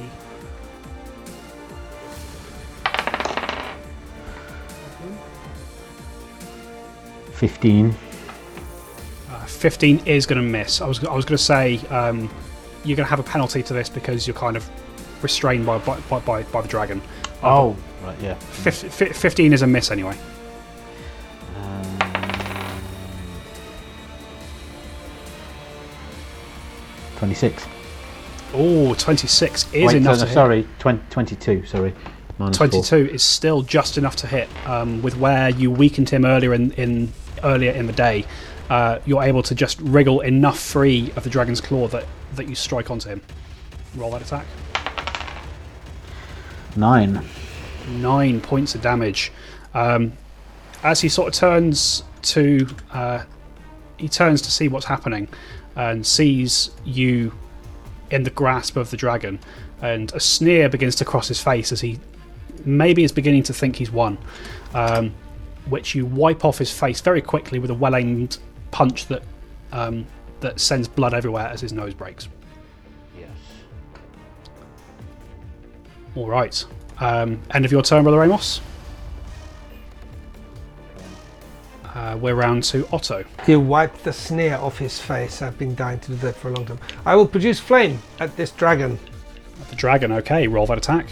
Fifteen. Uh, 15 is going to miss. I was I was going to say um, you're going to have a penalty to this because you're kind of restrained by by, by, by, the dragon. Oh, right, yeah. Fif- fi 15 is a miss anyway. Um, Twenty-six. Oh, 26 is Wait, enough no, to hit. sorry, 20, 22. Sorry, Minus four. 22 is still just enough to hit. Um, with where you weakened him earlier in, in earlier in the day, uh, you're able to just wriggle enough free of the dragon's claw that, that you strike onto him. Roll that attack. Nine. Nine points of damage. Um, as he sort of turns to, uh, he turns to see what's happening, and sees you in the grasp of the dragon, and a sneer begins to cross his face as he maybe is beginning to think he's won. Um, which you wipe off his face very quickly with a well-aimed punch that um, that sends blood everywhere as his nose breaks. Yes. All right. Um, end of your turn, Brother Amos. Uh, we're round to Otto. You wiped the sneer off his face. I've been dying to do that for a long time. I will produce flame at this dragon. The dragon, okay, roll that attack.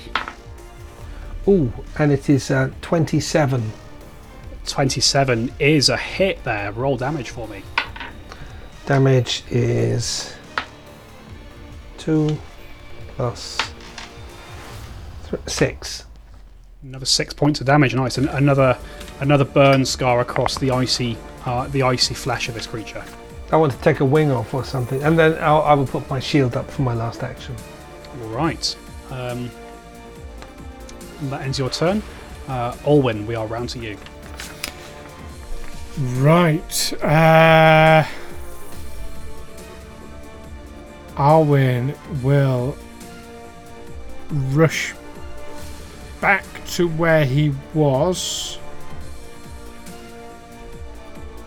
Ooh, and it is uh, 27. 27 is a hit there. Roll damage for me. Damage is 2 plus th- 6. Another six points of damage. Nice. And another another burn scar across the icy uh, the icy flesh of this creature. I want to take a wing off or something, and then I'll, I will put my shield up for my last action. All right. Um, that ends your turn. Uh, Alwyn, we are round to you. Right. Uh, Alwyn will rush back to where he was.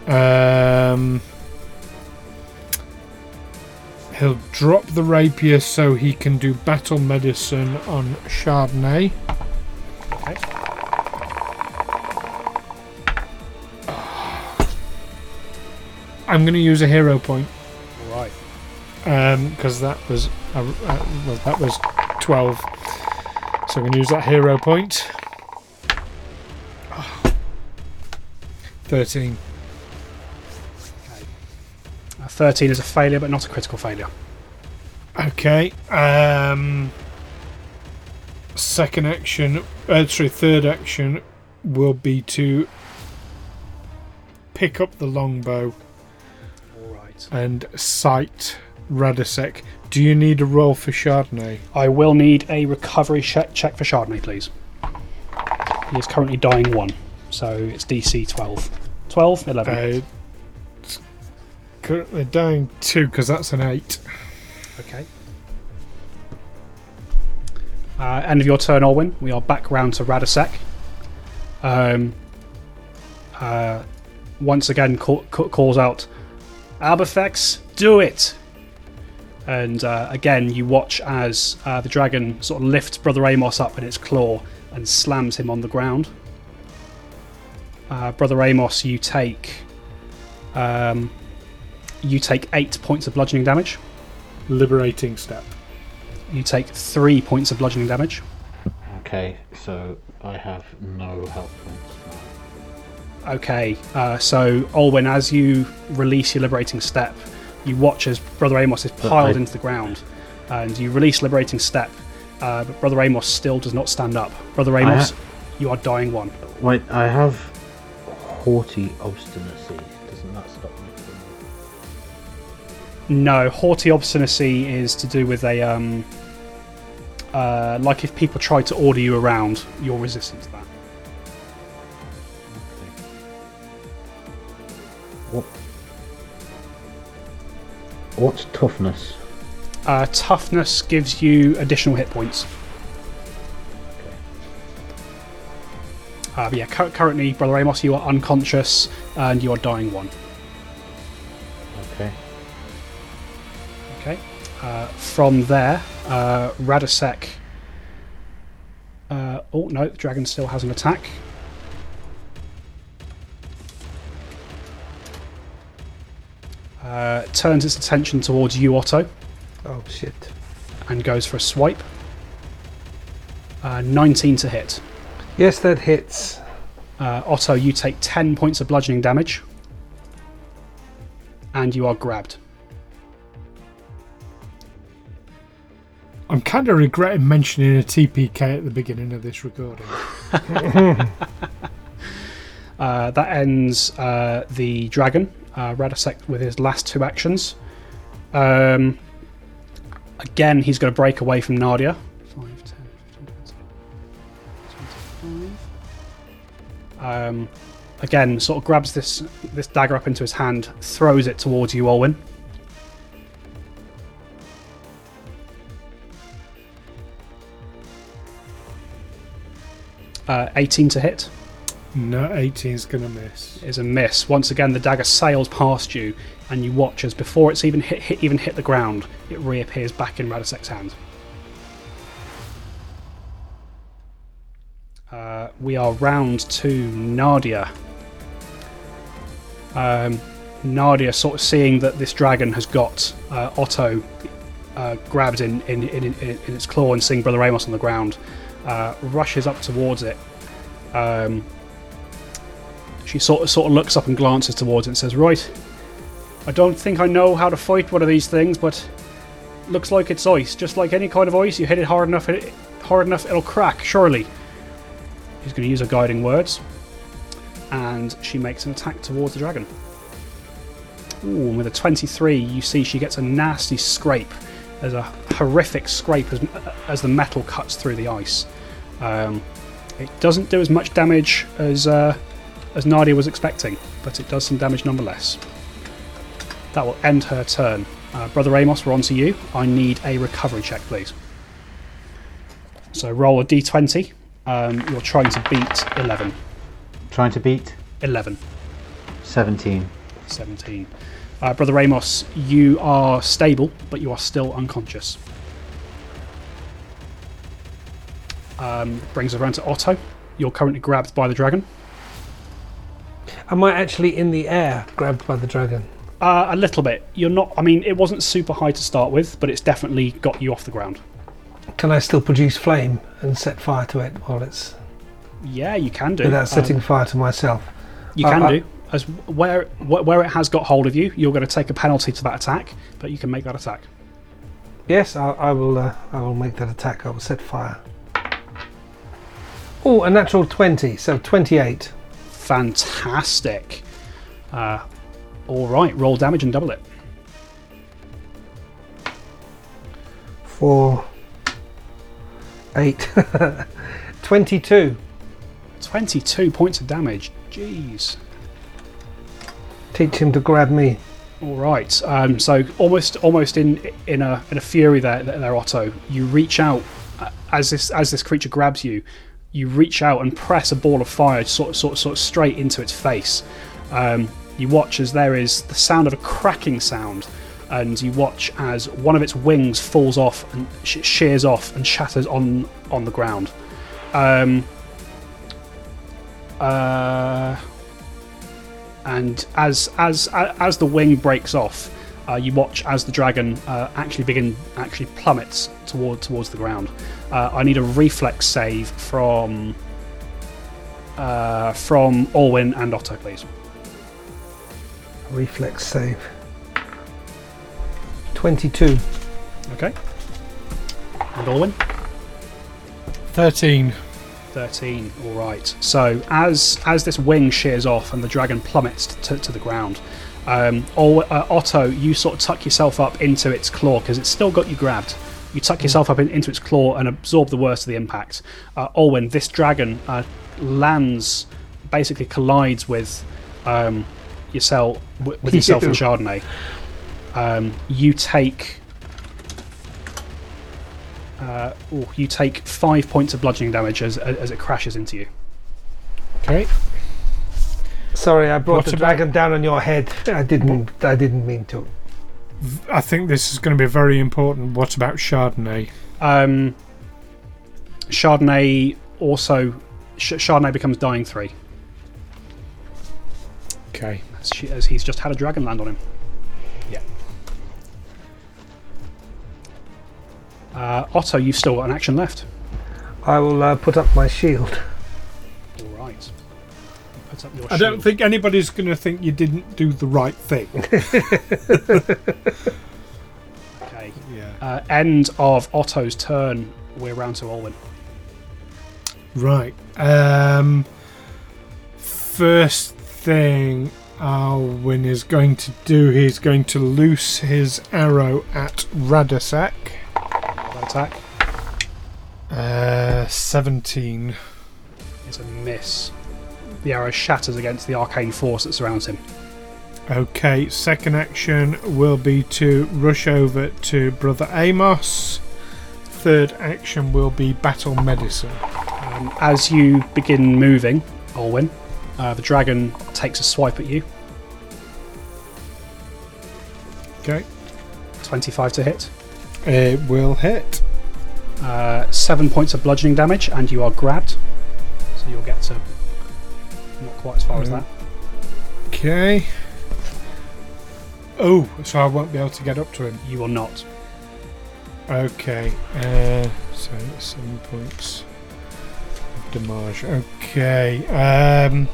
Um, he'll drop the rapier so he can do battle medicine on Chardonnay. I'm going to use a hero point. All right. because that was uh, uh, well, that was twelve. So I'm going to use that hero point. [sighs] Thirteen. Uh, 13 is a failure, but not a critical failure. Okay. Um, second action, uh, sorry, third action will be to pick up the longbow. And sight Radosek. Do you need a roll for Chardonnay? I will need a recovery check, check for Chardonnay, please. He is currently dying one, so it's DC 12. 12, 11. Uh, currently dying two because that's an eight. Okay. Uh, end of your turn, Alwyn. We are back round to Radosek. Um, uh, once again, call, ca- calls out, Orbifex, do it! And uh, again, you watch as uh, the dragon sort of lifts Brother Amos up in its claw and slams him on the ground. Uh, Brother Amos, you take um, you take eight points of bludgeoning damage. Liberating step. You take three points of bludgeoning damage. Okay, so I have no health points. Okay, uh, so Alwyn, as you release your liberating step, you watch as Brother Amos is piled I- into the ground, and you release liberating step, uh, but Brother Amos still does not stand up. Brother Amos, ha- you are dying one. Wait, I have haughty obstinacy. Doesn't that stop me from? No, haughty obstinacy is to do with a um, uh, like if people try to order you around, you're resistant to that. What's toughness? Uh, toughness gives you additional hit points. Uh, but yeah, cu- currently, Brother Amos, you are unconscious and you are dying one. Okay. Okay. Uh, from there, uh, Radosek. Uh, oh no, the dragon still has an attack. Uh, turns its attention towards you, Otto, Oh shit. and goes for a swipe. Uh, 19 to hit. Yes, that hits. Uh, Otto, you take 10 points of bludgeoning damage. And you are grabbed. I'm kind of regretting mentioning a TPK at the beginning of this recording. [laughs] [laughs] Uh, that ends uh, the dragon, uh, with his last two actions. Um, again, he's going to break away from Nadia. 5, 10, 15, 20, 25. Um, again, sort of grabs this this dagger up into his hand, throws it towards you, Alwyn. Uh, 18 to hit. No, 18's going to miss. is a miss. Once again, the dagger sails past you, and you watch as before it's even hit, hit even hit the ground, it reappears back in Radosek's hand. Uh, we are round to Nadia. Um, Nadia, sort of seeing that this dragon has got uh, Otto uh, grabbed in in, in, in in its claw and seeing Brother Amos on the ground, uh, rushes up towards it. Um, she sort of sort of looks up and glances towards it and says, "Right, I don't think I know how to fight one of these things, but looks like it's ice. Just like any kind of ice, you hit it hard enough, it, hard enough, it'll crack. Surely." She's going to use her guiding words, and she makes an attack towards the dragon. Ooh, and with a 23, you see she gets a nasty scrape. There's a horrific scrape as, as the metal cuts through the ice. Um, it doesn't do as much damage as uh, as Nadia was expecting, but it does some damage nonetheless. That will end her turn. Uh, Brother Amos, we're on to you. I need a recovery check, please. So roll a d20. Um, you're trying to beat 11. Trying to beat 11. 17. 17. Uh, Brother Amos, you are stable, but you are still unconscious. Um, brings us around to Otto. You're currently grabbed by the dragon. Am I actually in the air, grabbed by the dragon? Uh, a little bit. You're not. I mean, it wasn't super high to start with, but it's definitely got you off the ground. Can I still produce flame and set fire to it while it's Yeah, you can do. without setting Um, fire to myself? you uh, can uh, do. As where where it has got hold of you, you're going to take a penalty to that attack, but you can make that attack. Yes, I, I will. Uh, I will make that attack. I will set fire. Oh, a natural twenty, so twenty-eight. Fantastic. Uh, all right, roll damage and double it. Four, eight, twenty-two. [laughs] 22 22 points of damage. Jeez. Teach him to grab me. All right. Um, so almost, almost in in a in a fury there, there, Otto. You reach out uh, as this as this creature grabs you. You reach out and press a ball of fire, sort of, sort of, sort of straight into its face. Um, you watch as there is the sound of a cracking sound, and you watch as one of its wings falls off and sh- shears off and shatters on on the ground. Um, uh, and as as as the wing breaks off, uh, you watch as the dragon uh, actually begin actually plummets toward towards the ground. Uh, I need a reflex save from uh, from Alwyn and Otto, please. Reflex save. Twenty-two. Okay. And Alwyn. 13. 13 all right so as as this wing shears off and the dragon plummets to, to the ground um, or, uh, otto you sort of tuck yourself up into its claw because it's still got you grabbed You tuck yourself up in, into its claw and absorb the worst of the impact. Uh, Alwyn, this dragon uh, lands, basically collides with um, yourself, w- with yourself and Chardonnay. Um, you take. Uh, ooh, you take five points of bludgeoning damage as, as it crashes into you. Okay. Sorry, I brought What the about- dragon down on your head. I didn't. I didn't mean to. I think this is going to be very important. What about Chardonnay? Um, Chardonnay also. Ch- Chardonnay becomes dying three Okay. as, she, as he's just had a dragon land on him. Yeah. Uh, Otto, you've still got an action left. I will uh, put up my shield. All right. Up your I don't think anybody's going to think you didn't do the right thing. [laughs] Okay. yeah. Uh, end of Otto's turn. We're round to Alwyn. Right. Um, first thing Alwyn is going to do, he's going to loose his arrow at Radosek. Attack Uh, 17. is a miss. The arrow shatters against the arcane force that surrounds him. Okay, second action will be to rush over to Brother Amos. Third action will be battle medicine. Um, as you begin moving, Alwyn, uh, the dragon takes a swipe at you. Okay, 25 to hit. it will hit. Uh, seven points of bludgeoning damage, and you are grabbed. So you'll get quite as far as Mhm. that. Okay. Oh, so I won't be able to get up to him. You will not. Okay, uh, so seven points of damage. Okay, um,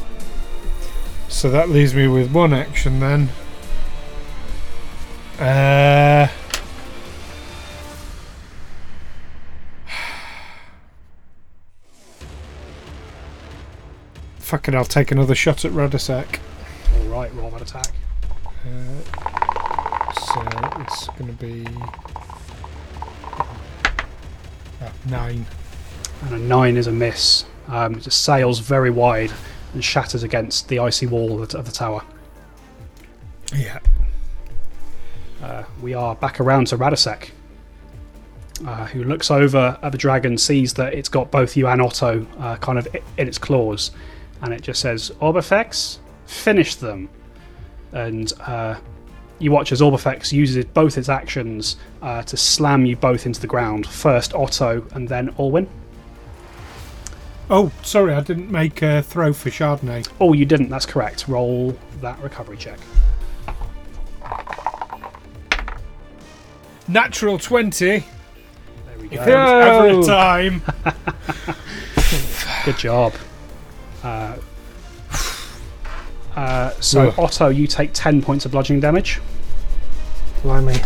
so that leaves me with one action then. Uh, fuck it, I'll take another shot at Radosek. All right, roll that attack. Uh, so it's going to be uh, nine. And a nine is a miss. Um, it just sails very wide and shatters against the icy wall of the, of the tower. Yeah. Uh, we are back around to Radosek, uh, who looks over at the dragon, sees that it's got both you and Otto uh, kind of in its claws, and it just says, Orbifex, finish them. And uh, you watch as Orbifex uses both its actions uh, to slam you both into the ground. First Otto, and then Alwyn. Oh, sorry, I didn't make a throw for Chardonnay. Oh, you didn't, that's correct. Roll that recovery check. Natural 20. There we go. Oh. [laughs] time. Good job. Uh, [sighs] uh, so, Ugh. Otto, you take 10 points of bludgeoning damage, Blimey.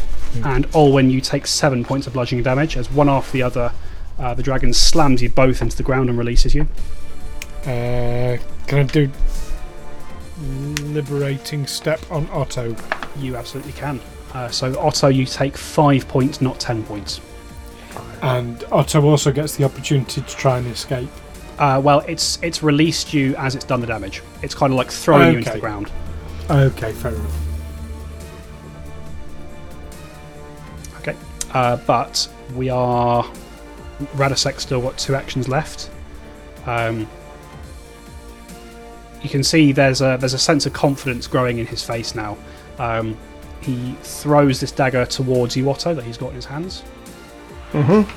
and Alwyn, you take 7 points of bludgeoning damage. As one after the other, uh, the dragon slams you both into the ground and releases you. Uh, can I do liberating step on Otto? You absolutely can. Uh, so, Otto, you take 5 points, not 10 points. And Otto also gets the opportunity to try and escape. Uh, well, it's it's released you as it's done the damage. It's kind of like throwing you into the ground. Okay, fair enough. Okay. Uh, but we are. Radosek still got two actions left. Um, you can see there's a there's a sense of confidence growing in his face now. Um, he throws this dagger towards you, Otto, that he's got in his hands. Mm-hmm.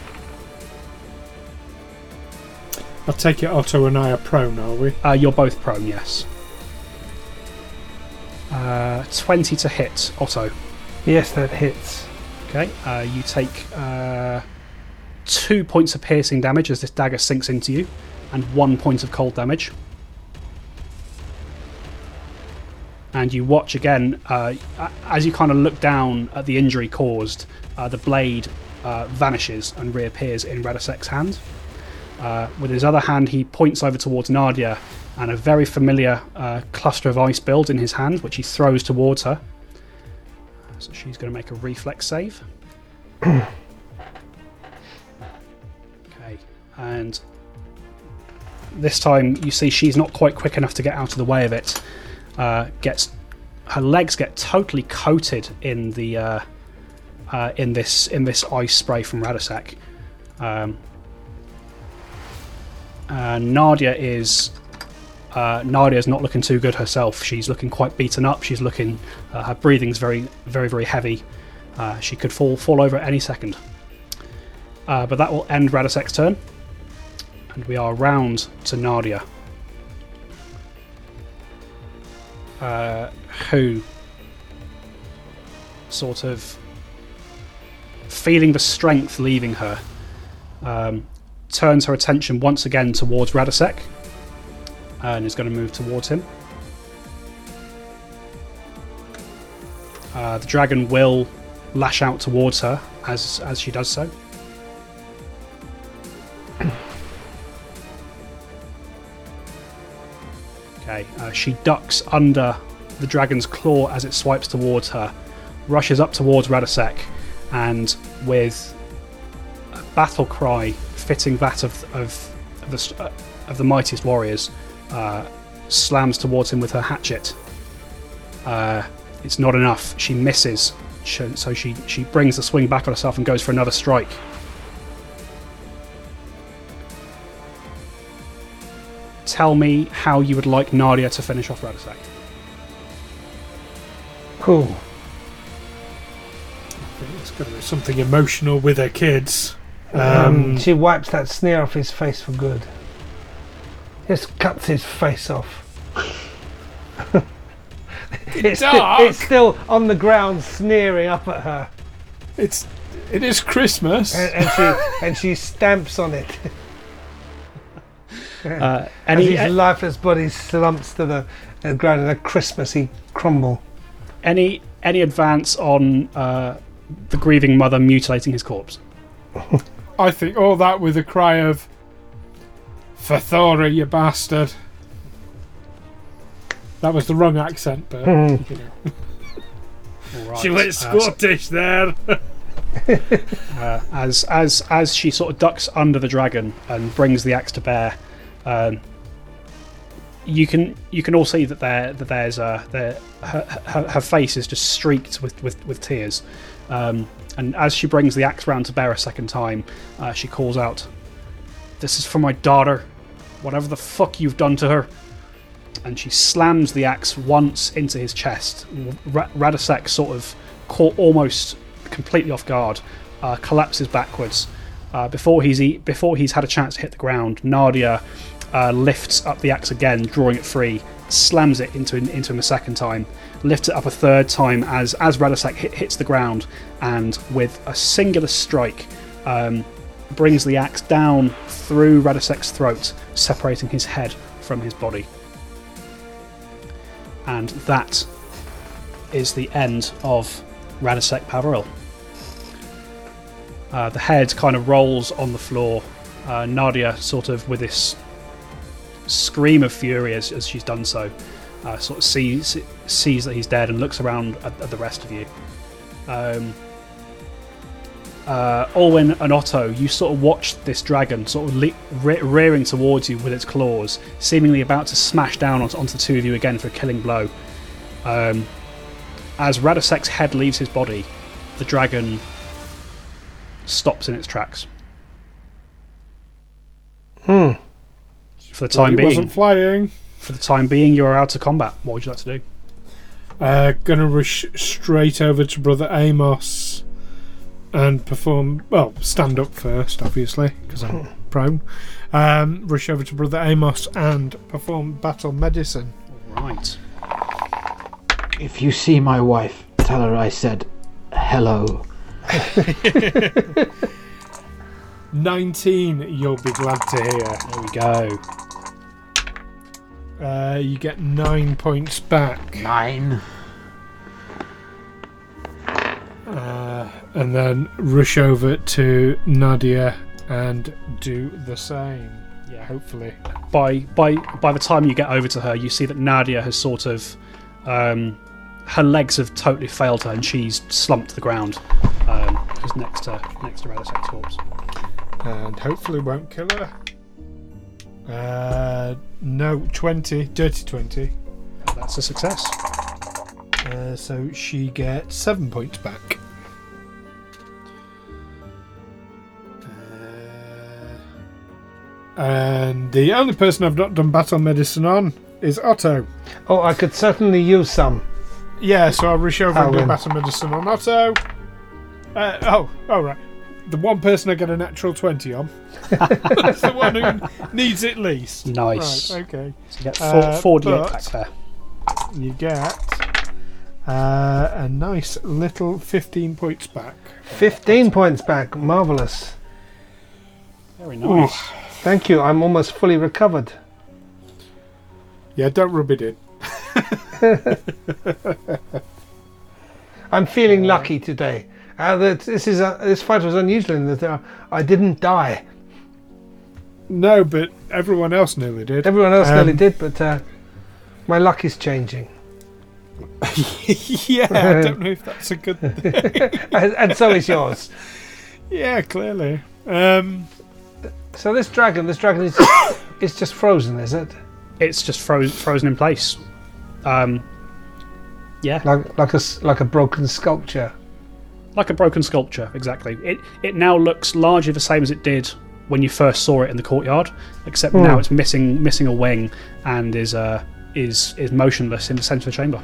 I take it Otto and I are prone, are we? Uh, you're both prone, yes. Uh, 20 to hit, Otto. Yes, that hits. Okay, uh, you take uh, two points of piercing damage as this dagger sinks into you, and one point of cold damage. And you watch again uh, as you kind of look down at the injury caused. Uh, the blade uh, vanishes and reappears in Radosek's hand. Uh, with his other hand, he points over towards Nadia, and a very familiar uh, cluster of ice builds in his hand, which he throws towards her. So she's going to make a reflex save. [clears throat] Okay, and this time you see she's not quite quick enough to get out of the way of it. Uh, gets her legs get totally coated in the uh, uh, in this in this ice spray from Radosek. Um, uh, Nadia is uh, is not looking too good herself. She's looking quite beaten up. She's looking uh, her breathing's very very very heavy. Uh, she could fall fall over at any second. Uh, but that will end Radosek's turn, and we are round to Nadia. Uh, who sort of feeling the strength leaving her, um, turns her attention once again towards Radosek and is going to move towards him. Uh, the dragon will lash out towards her as as she does so. [coughs] Okay, uh, she ducks under the dragon's claw as it swipes towards her, rushes up towards Radosek, and with a battle cry fitting that of of, of the uh, of the mightiest warriors, uh, slams towards him with her hatchet. Uh, it's not enough. She misses, so she she brings the swing back on herself and goes for another strike. Tell me how you would like Nadia to finish off Radosek. Cool. I think it's going to be something emotional with her kids. Um, Um, she wipes that sneer off his face for good. Just cuts his face off. [laughs] it's, sti- dark. it's still on the ground, sneering up at her, it's it is Christmas. and, and she [laughs] and she stamps on it. Uh, [laughs] As any his lifeless body slumps to the uh, ground in a Christmassy crumble. any any advance on uh, the grieving mother mutilating his corpse? I think all that with a cry of Fathora, you bastard. That was the wrong accent, but Mhm. [laughs] you know. Alright, she went uh, Scottish there. [laughs] uh, as as as she sort of ducks under the dragon and brings the axe to bear, um, you can you can all see that there that there's uh, there her, her, her face is just streaked with with, with tears, um, and as she brings the axe round to bear a second time, uh, she calls out, "This is for my daughter, whatever the fuck you've done to her." And she slams the axe once into his chest. Ra- Radosek sort of caught almost completely off guard, uh, collapses backwards. Uh, before he's e- before he's had a chance to hit the ground, Nadia uh, lifts up the axe again, drawing it free, slams it into into him a second time, lifts it up a third time as as Radosek hit, hits the ground, and with a singular strike, um, brings the axe down through Radosek's throat, separating his head from his body. And that is the end of Radosek Pavaril. Uh, the head kind of rolls on the floor. Uh, Nadia, sort of with this scream of fury as, as she's done so, uh, sort of sees sees that he's dead and looks around at, at the rest of you. Um, uh, Olwyn and Otto, you sort of watch this dragon sort of le- re- rearing towards you with its claws, seemingly about to smash down onto, onto the two of you again for a killing blow. Um, as Radosek's head leaves his body, the dragon stops in its tracks. Hmm. For the time it being, wasn't flying. For the time being, you are out to combat. What would you like to do? Uh, gonna rush straight over to Brother Amos and perform. Well, stand up first, obviously, because I'm [laughs] prone. Um, rush over to Brother Amos and perform battle medicine. Right. If you see my wife, tell her I said hello. [laughs] 19, you'll be glad to hear. There we go. Uh, you get nine points back. Nine. Uh, and then rush over to Nadia and do the same. Yeah. Hopefully. By by by the time you get over to her, you see that Nadia has sort of um, her legs have totally failed her, and she's slumped to the ground. Um, just next to next to Radosek's corpse. and hopefully won't kill her. Uh, no, 20, dirty 20. That's a success. Uh, so she gets seven points back. Uh, and the only person I've not done battle medicine on is Otto. Oh, I could certainly use some. Yeah, so I'll rush over and do battle medicine on Otto. Uh, oh, oh right. The one person I get a natural 20 on. [laughs] That's the one who needs it least. Nice. Right, okay. So you get four, Uh, 4d8 back there. You get uh, a nice little 15 points back. 15 points back. Marvellous. Very nice. Thank you. I'm almost fully recovered. Yeah, don't rub it in. [laughs] I'm feeling lucky today. Uh, that this is uh, this fight was unusual in that uh, I didn't die. No, but everyone else nearly did. Everyone else Um, nearly did, but uh, my luck is changing, [laughs] yeah, I don't know if that's a good [laughs] thing. and, and so is yours. yeah, clearly. Um, So this dragon, this dragon is [coughs] is just frozen, is it? It's just frozen, frozen in place. Um, yeah, Like like a s- like a broken sculpture. Like a broken sculpture, exactly. It it now looks largely the same as it did when you first saw it in the courtyard, except Hmm. now it's missing missing a wing and is uh is is motionless in the centre of the chamber,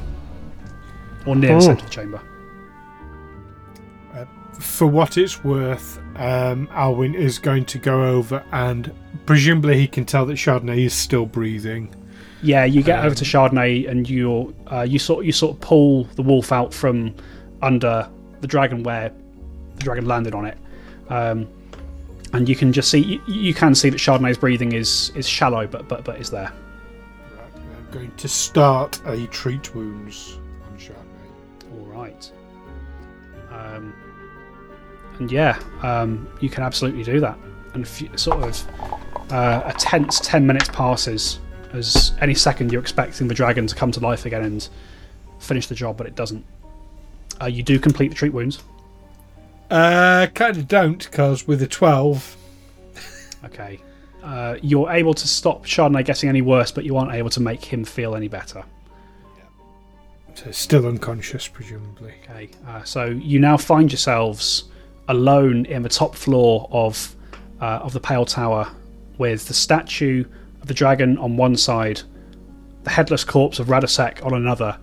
or near Hmm. the centre of the chamber. for what it's worth, um, Alwyn is going to go over and presumably he can tell that Chardonnay is still breathing. Yeah, you get over Um, to Chardonnay and you uh, you sort you sort of pull the wolf out from under the dragon where the dragon landed on it, um, and you can just see you, you can see that Chardonnay's breathing is is shallow, but but but is there. Right, I'm going to start a treat wounds on Chardonnay. All right. Um, and yeah, um, you can absolutely do that. And you, sort of uh, a tense ten minutes passes as any second you're expecting the dragon to come to life again and finish the job, but it doesn't. Uh, you do complete the treat wounds. Uh, kind of don't, because with a 12, Okay. Uh, you're able to stop Chardonnay getting any worse, but you aren't able to make him feel any better. so still unconscious, presumably. Okay, uh, so you now find yourselves alone in the top floor of uh, of the Pale Tower, with the statue of the dragon on one side, the headless corpse of Radosek on another,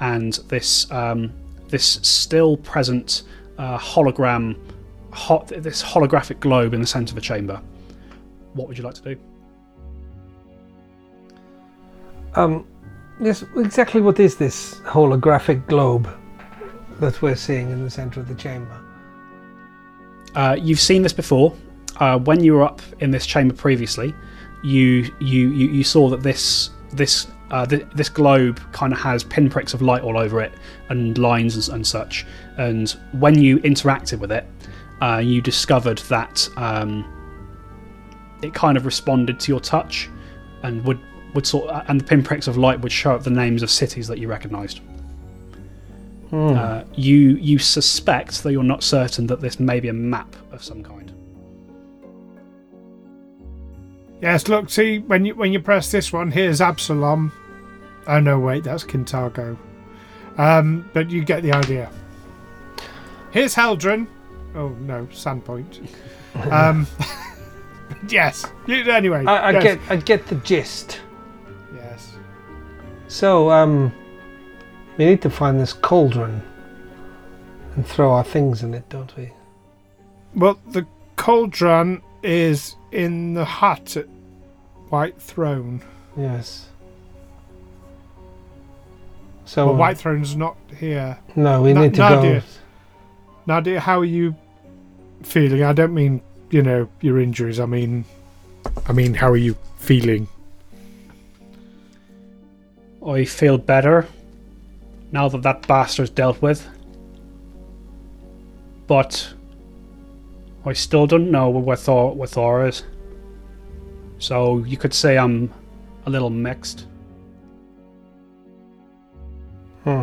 and this um, this still present uh, hologram, hot this holographic globe in the centre of the chamber. What would you like to do? Um, yes, exactly what is this holographic globe that we're seeing in the centre of the chamber? Uh, you've seen this before. Uh, when you were up in this chamber previously, you you you, you saw that this this uh, th- this globe kind of has pinpricks of light all over it and lines and, and such. And when you interacted with it, uh, you discovered that um, it kind of responded to your touch and would would sort and the pinpricks of light would show up the names of cities that you recognised. Uh, you you suspect, though you're not certain, that this may be a map of some kind. Yes, look, see, when you when you press this one, here's Absalom. Oh, no, wait, that's Kintargo. Um, but you get the idea. Here's Heldren. Oh, no, Sandpoint. [laughs] Um, [laughs] yes. You, anyway. I, I yes. get I get the gist. Yes. So, um, we need to find this cauldron and throw our things in it, don't we? Well, the cauldron is in the hut at White Throne. Yes. So, Well, uh, White Throne's not here. no, we Na- need to Nadia. go. Nadia, how are you feeling? I don't mean, you know, your injuries. I mean, I mean, how are you feeling? I feel better now that that bastard's dealt with. But I still don't know where Thor, where Thor is. So you could say I'm a little mixed. Hmm.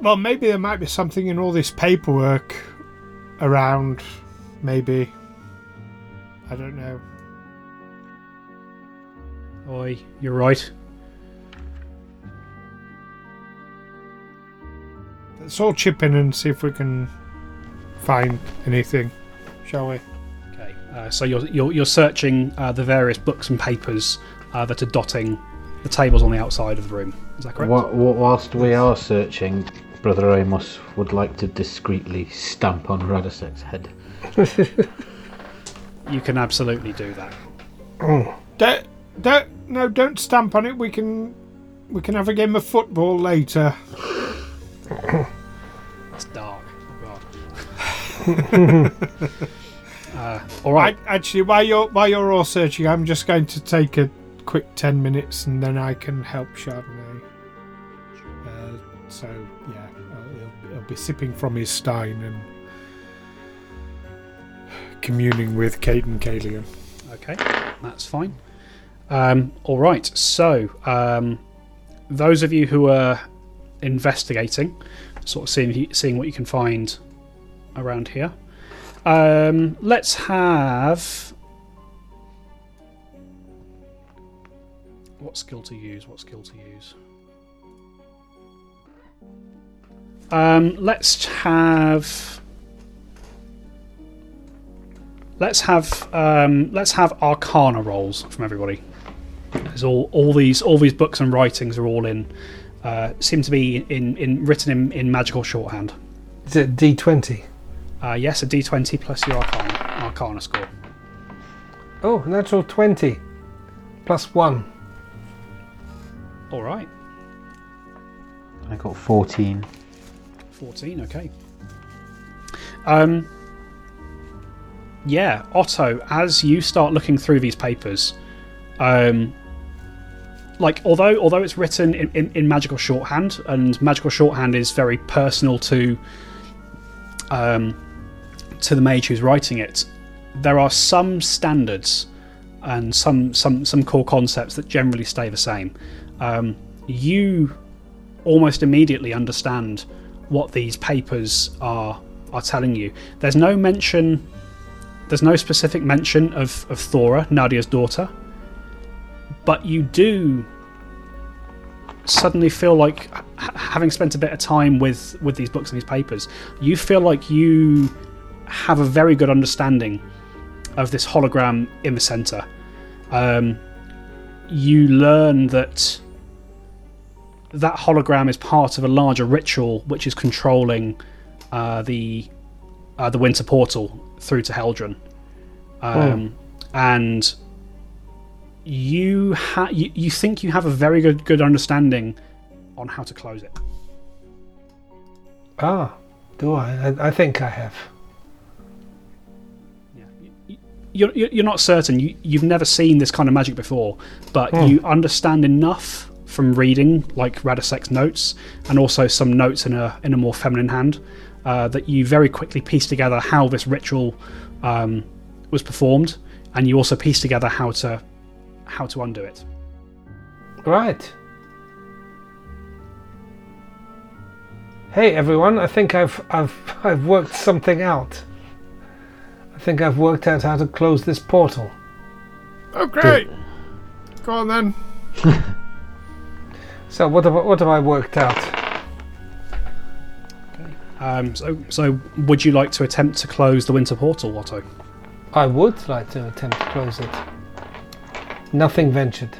Well, maybe there might be something in all this paperwork around. Maybe. I don't know. Oi, you're right. Let's all chip in and see if we can find anything, shall we? Okay, uh, so you're, you're, you're searching uh, the various books and papers uh, that are dotting the tables on the outside of the room. Is that correct? Wha- wha- whilst we are searching, Brother Amos would like to discreetly stamp on Radosek's head. [laughs] You can absolutely do that. Don't, don't, no, don't stamp on it. We can, we can have a game of football later. It's dark. Oh god. [laughs] [laughs] uh, all right. I, actually, while you're while you're all searching, I'm just going to take a quick ten minutes, and then I can help Chardonnay. Uh, so yeah, uh, he'll, he'll be sipping from his stein and communing with Cayden Cailean. Okay, that's fine. Um, all right. So, um, those of you who are investigating, sort of seeing seeing what you can find around here, um, let's have. What skill to use? What skill to use? Um, let's have. Let's have um, let's have Arcana rolls from everybody. There's all all these all these books and writings are all in uh, seem to be in, in written in, in magical shorthand. Is it D20? Uh, yes, a D20 plus your Arcana Arcana score. Oh, natural 20. Plus 1. All right, I got 14. 14. Okay. Um. Yeah, Otto. As you start looking through these papers, um, like although although it's written in, in, in magical shorthand and magical shorthand is very personal to um, to the mage who's writing it there are some standards and some some some core concepts that generally stay the same. Um, you almost immediately understand what these papers are are telling you. There's no mention there's no specific mention of, of Thora, Nadia's daughter, but you do suddenly feel like having spent a bit of time with with these books and these papers you feel like you have a very good understanding of this hologram in the center um, you learn that that hologram is part of a larger ritual which is controlling uh, the uh, the winter portal through to Heldren um, and you, ha- you you think you have a very good good understanding on how to close it. Ah, do I? I, I think I have. You're, you're not certain. You, you've never seen this kind of magic before, but you understand enough from reading, like Radosek's notes, and also some notes in a in a more feminine hand, uh, that you very quickly piece together how this ritual um, was performed, and you also piece together how to how to undo it. Right. Hey everyone, I think I've I've [laughs] I've worked something out. I think I've worked out how to close this portal. Okay. great! Go on then. [laughs] So what have I, what have I worked out? Um, so, so would you like to attempt to close the winter portal, Otto? I would like to attempt to close it. Nothing ventured.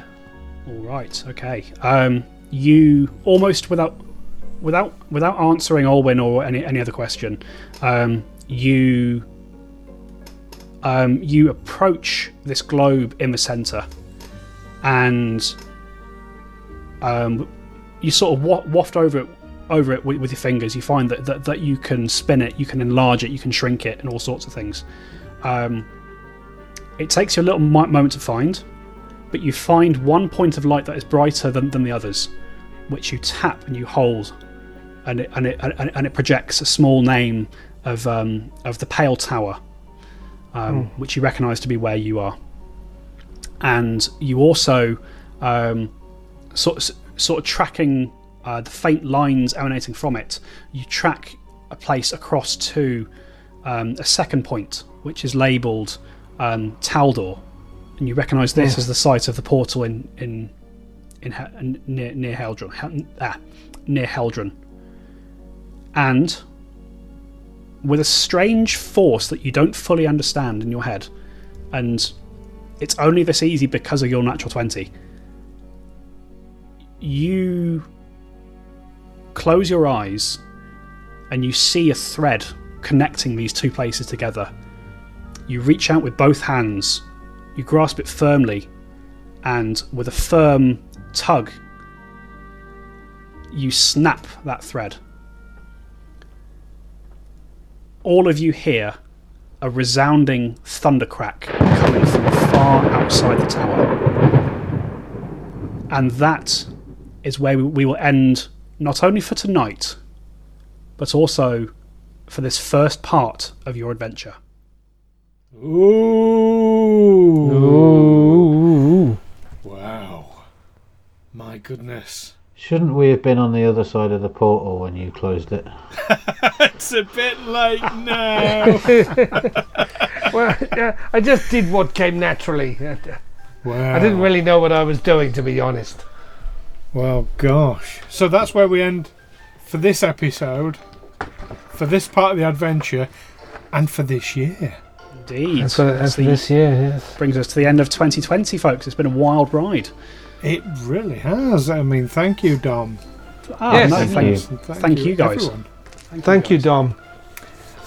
All right. Okay. Um, you almost without without without answering Alwyn or any any other question, um, you um, you approach this globe in the center, and um, you sort of waft over it over it with, your fingers. You find that, that that you can spin it, you can enlarge it, you can shrink it, and all sorts of things. Um, it takes you a little moment to find but you find one point of light that is brighter than, than the others, which you tap and you hold, and it and it and it projects a small name of um, of the Pale Tower, um, which you recognise to be where you are, and you also um, sort of, sort of tracking uh, the faint lines emanating from it. You track a place across to um, a second point, which is labelled um, Taldor, and you recognise this as the site of the portal in in in He- near near Heldren, ah, near Heldren, and with a strange force that you don't fully understand in your head, and it's only this easy because of your natural twenty. You close your eyes and you see a thread connecting these two places together. You reach out with both hands, you grasp it firmly, and with a firm tug, you snap that thread. All of you hear a resounding thundercrack coming from far outside the tower. And that is where we- we will end not only for tonight, but also for this first part of your adventure. Ooh. Ooh. Wow. My goodness. Shouldn't we have been on the other side of the portal when you closed it? [laughs] It's a bit late now. [laughs] Well, yeah, I just did what came naturally. wow. I didn't really know what I was doing, to be honest. Well, gosh. So that's where we end for this episode, for this part of the adventure, and for this year. Indeed. That's, what, that's That's the- this year, yes. brings us to the end of 2020, folks. It's been a wild ride. It really has. I mean, thank you, Dom. Ah, Yes. no, Thank thanks. you. And Thank you, guys. everyone. Thank you, Dom.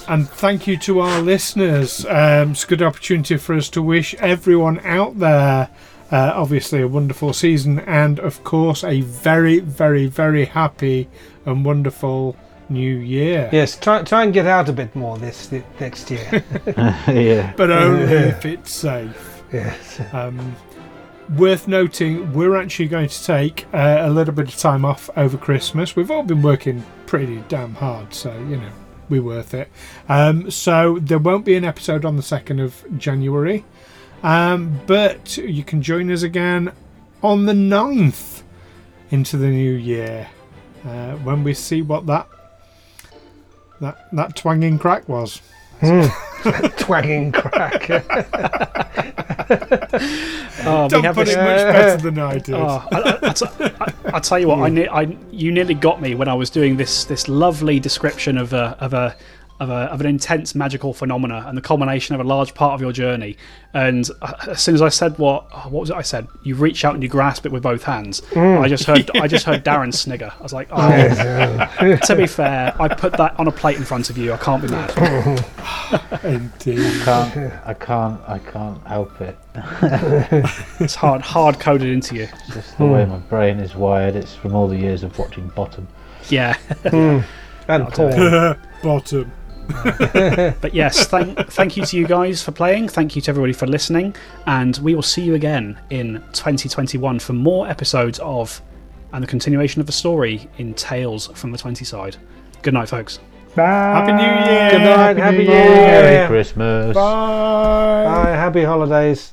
And thank you to our listeners. Um, it's a good opportunity for us to wish everyone out there, uh, obviously, a wonderful season and, of course, a very, very, very happy and wonderful new year. Yes, try try and get out a bit more this, thi- next year. [laughs] yeah. But only [laughs] if it's safe. yes. Um, worth noting, we're actually going to take uh, a little bit of time off over Christmas. We've all been working pretty damn hard, so you know we're worth it. Um, so there won't be an episode on the second of January, um, but you can join us again on the 9th into the new year uh, when we see what that that that twanging crack was. Hmm. [laughs] Twanging crack. [laughs] Oh, we Don't put this. it much better than I did. Oh, I, I, I, t- I, I tell you what, I, hmm. ne- I you nearly got me when I was doing this this lovely description of a of a of, a, of an intense magical phenomena and the culmination of a large part of your journey. And uh, as soon as I said what oh, what was it I said? You reach out and you grasp it with both hands. I just heard I just heard [laughs] Darren snigger. I was like, oh. [laughs] to be fair, I put that on a plate in front of you. I can't be mad. [laughs] Indeed. Can't, I can't. I can't help it. It's hard hard coded into you. Just the way my brain is wired. It's from all the years of watching Bottom. Yeah. and Paul. Bottom. But yes, thank thank you to you guys for playing. Thank you to everybody for listening, and we will see you again in 2021 for more episodes of and the continuation of the story in Tales from the Twenty Side. Good night, folks. Bye. Happy New Year. Good night, Happy New Year. Merry Year. Christmas. Bye. Bye, happy holidays.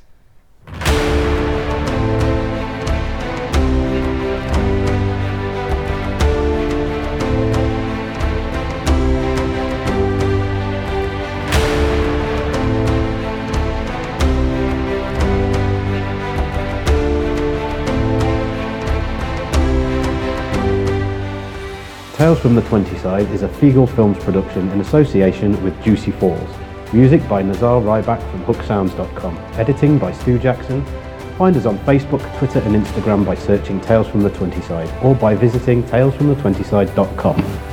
Tales from the 20 Side is a Feegle Films production in association with Juicy Falls. Music by Nazar Rybak from hooksounds.com. Editing by Stu Jackson. Find us on Facebook, Twitter and Instagram by searching Tales from the 20 Side or by visiting talesfromthe20side.com.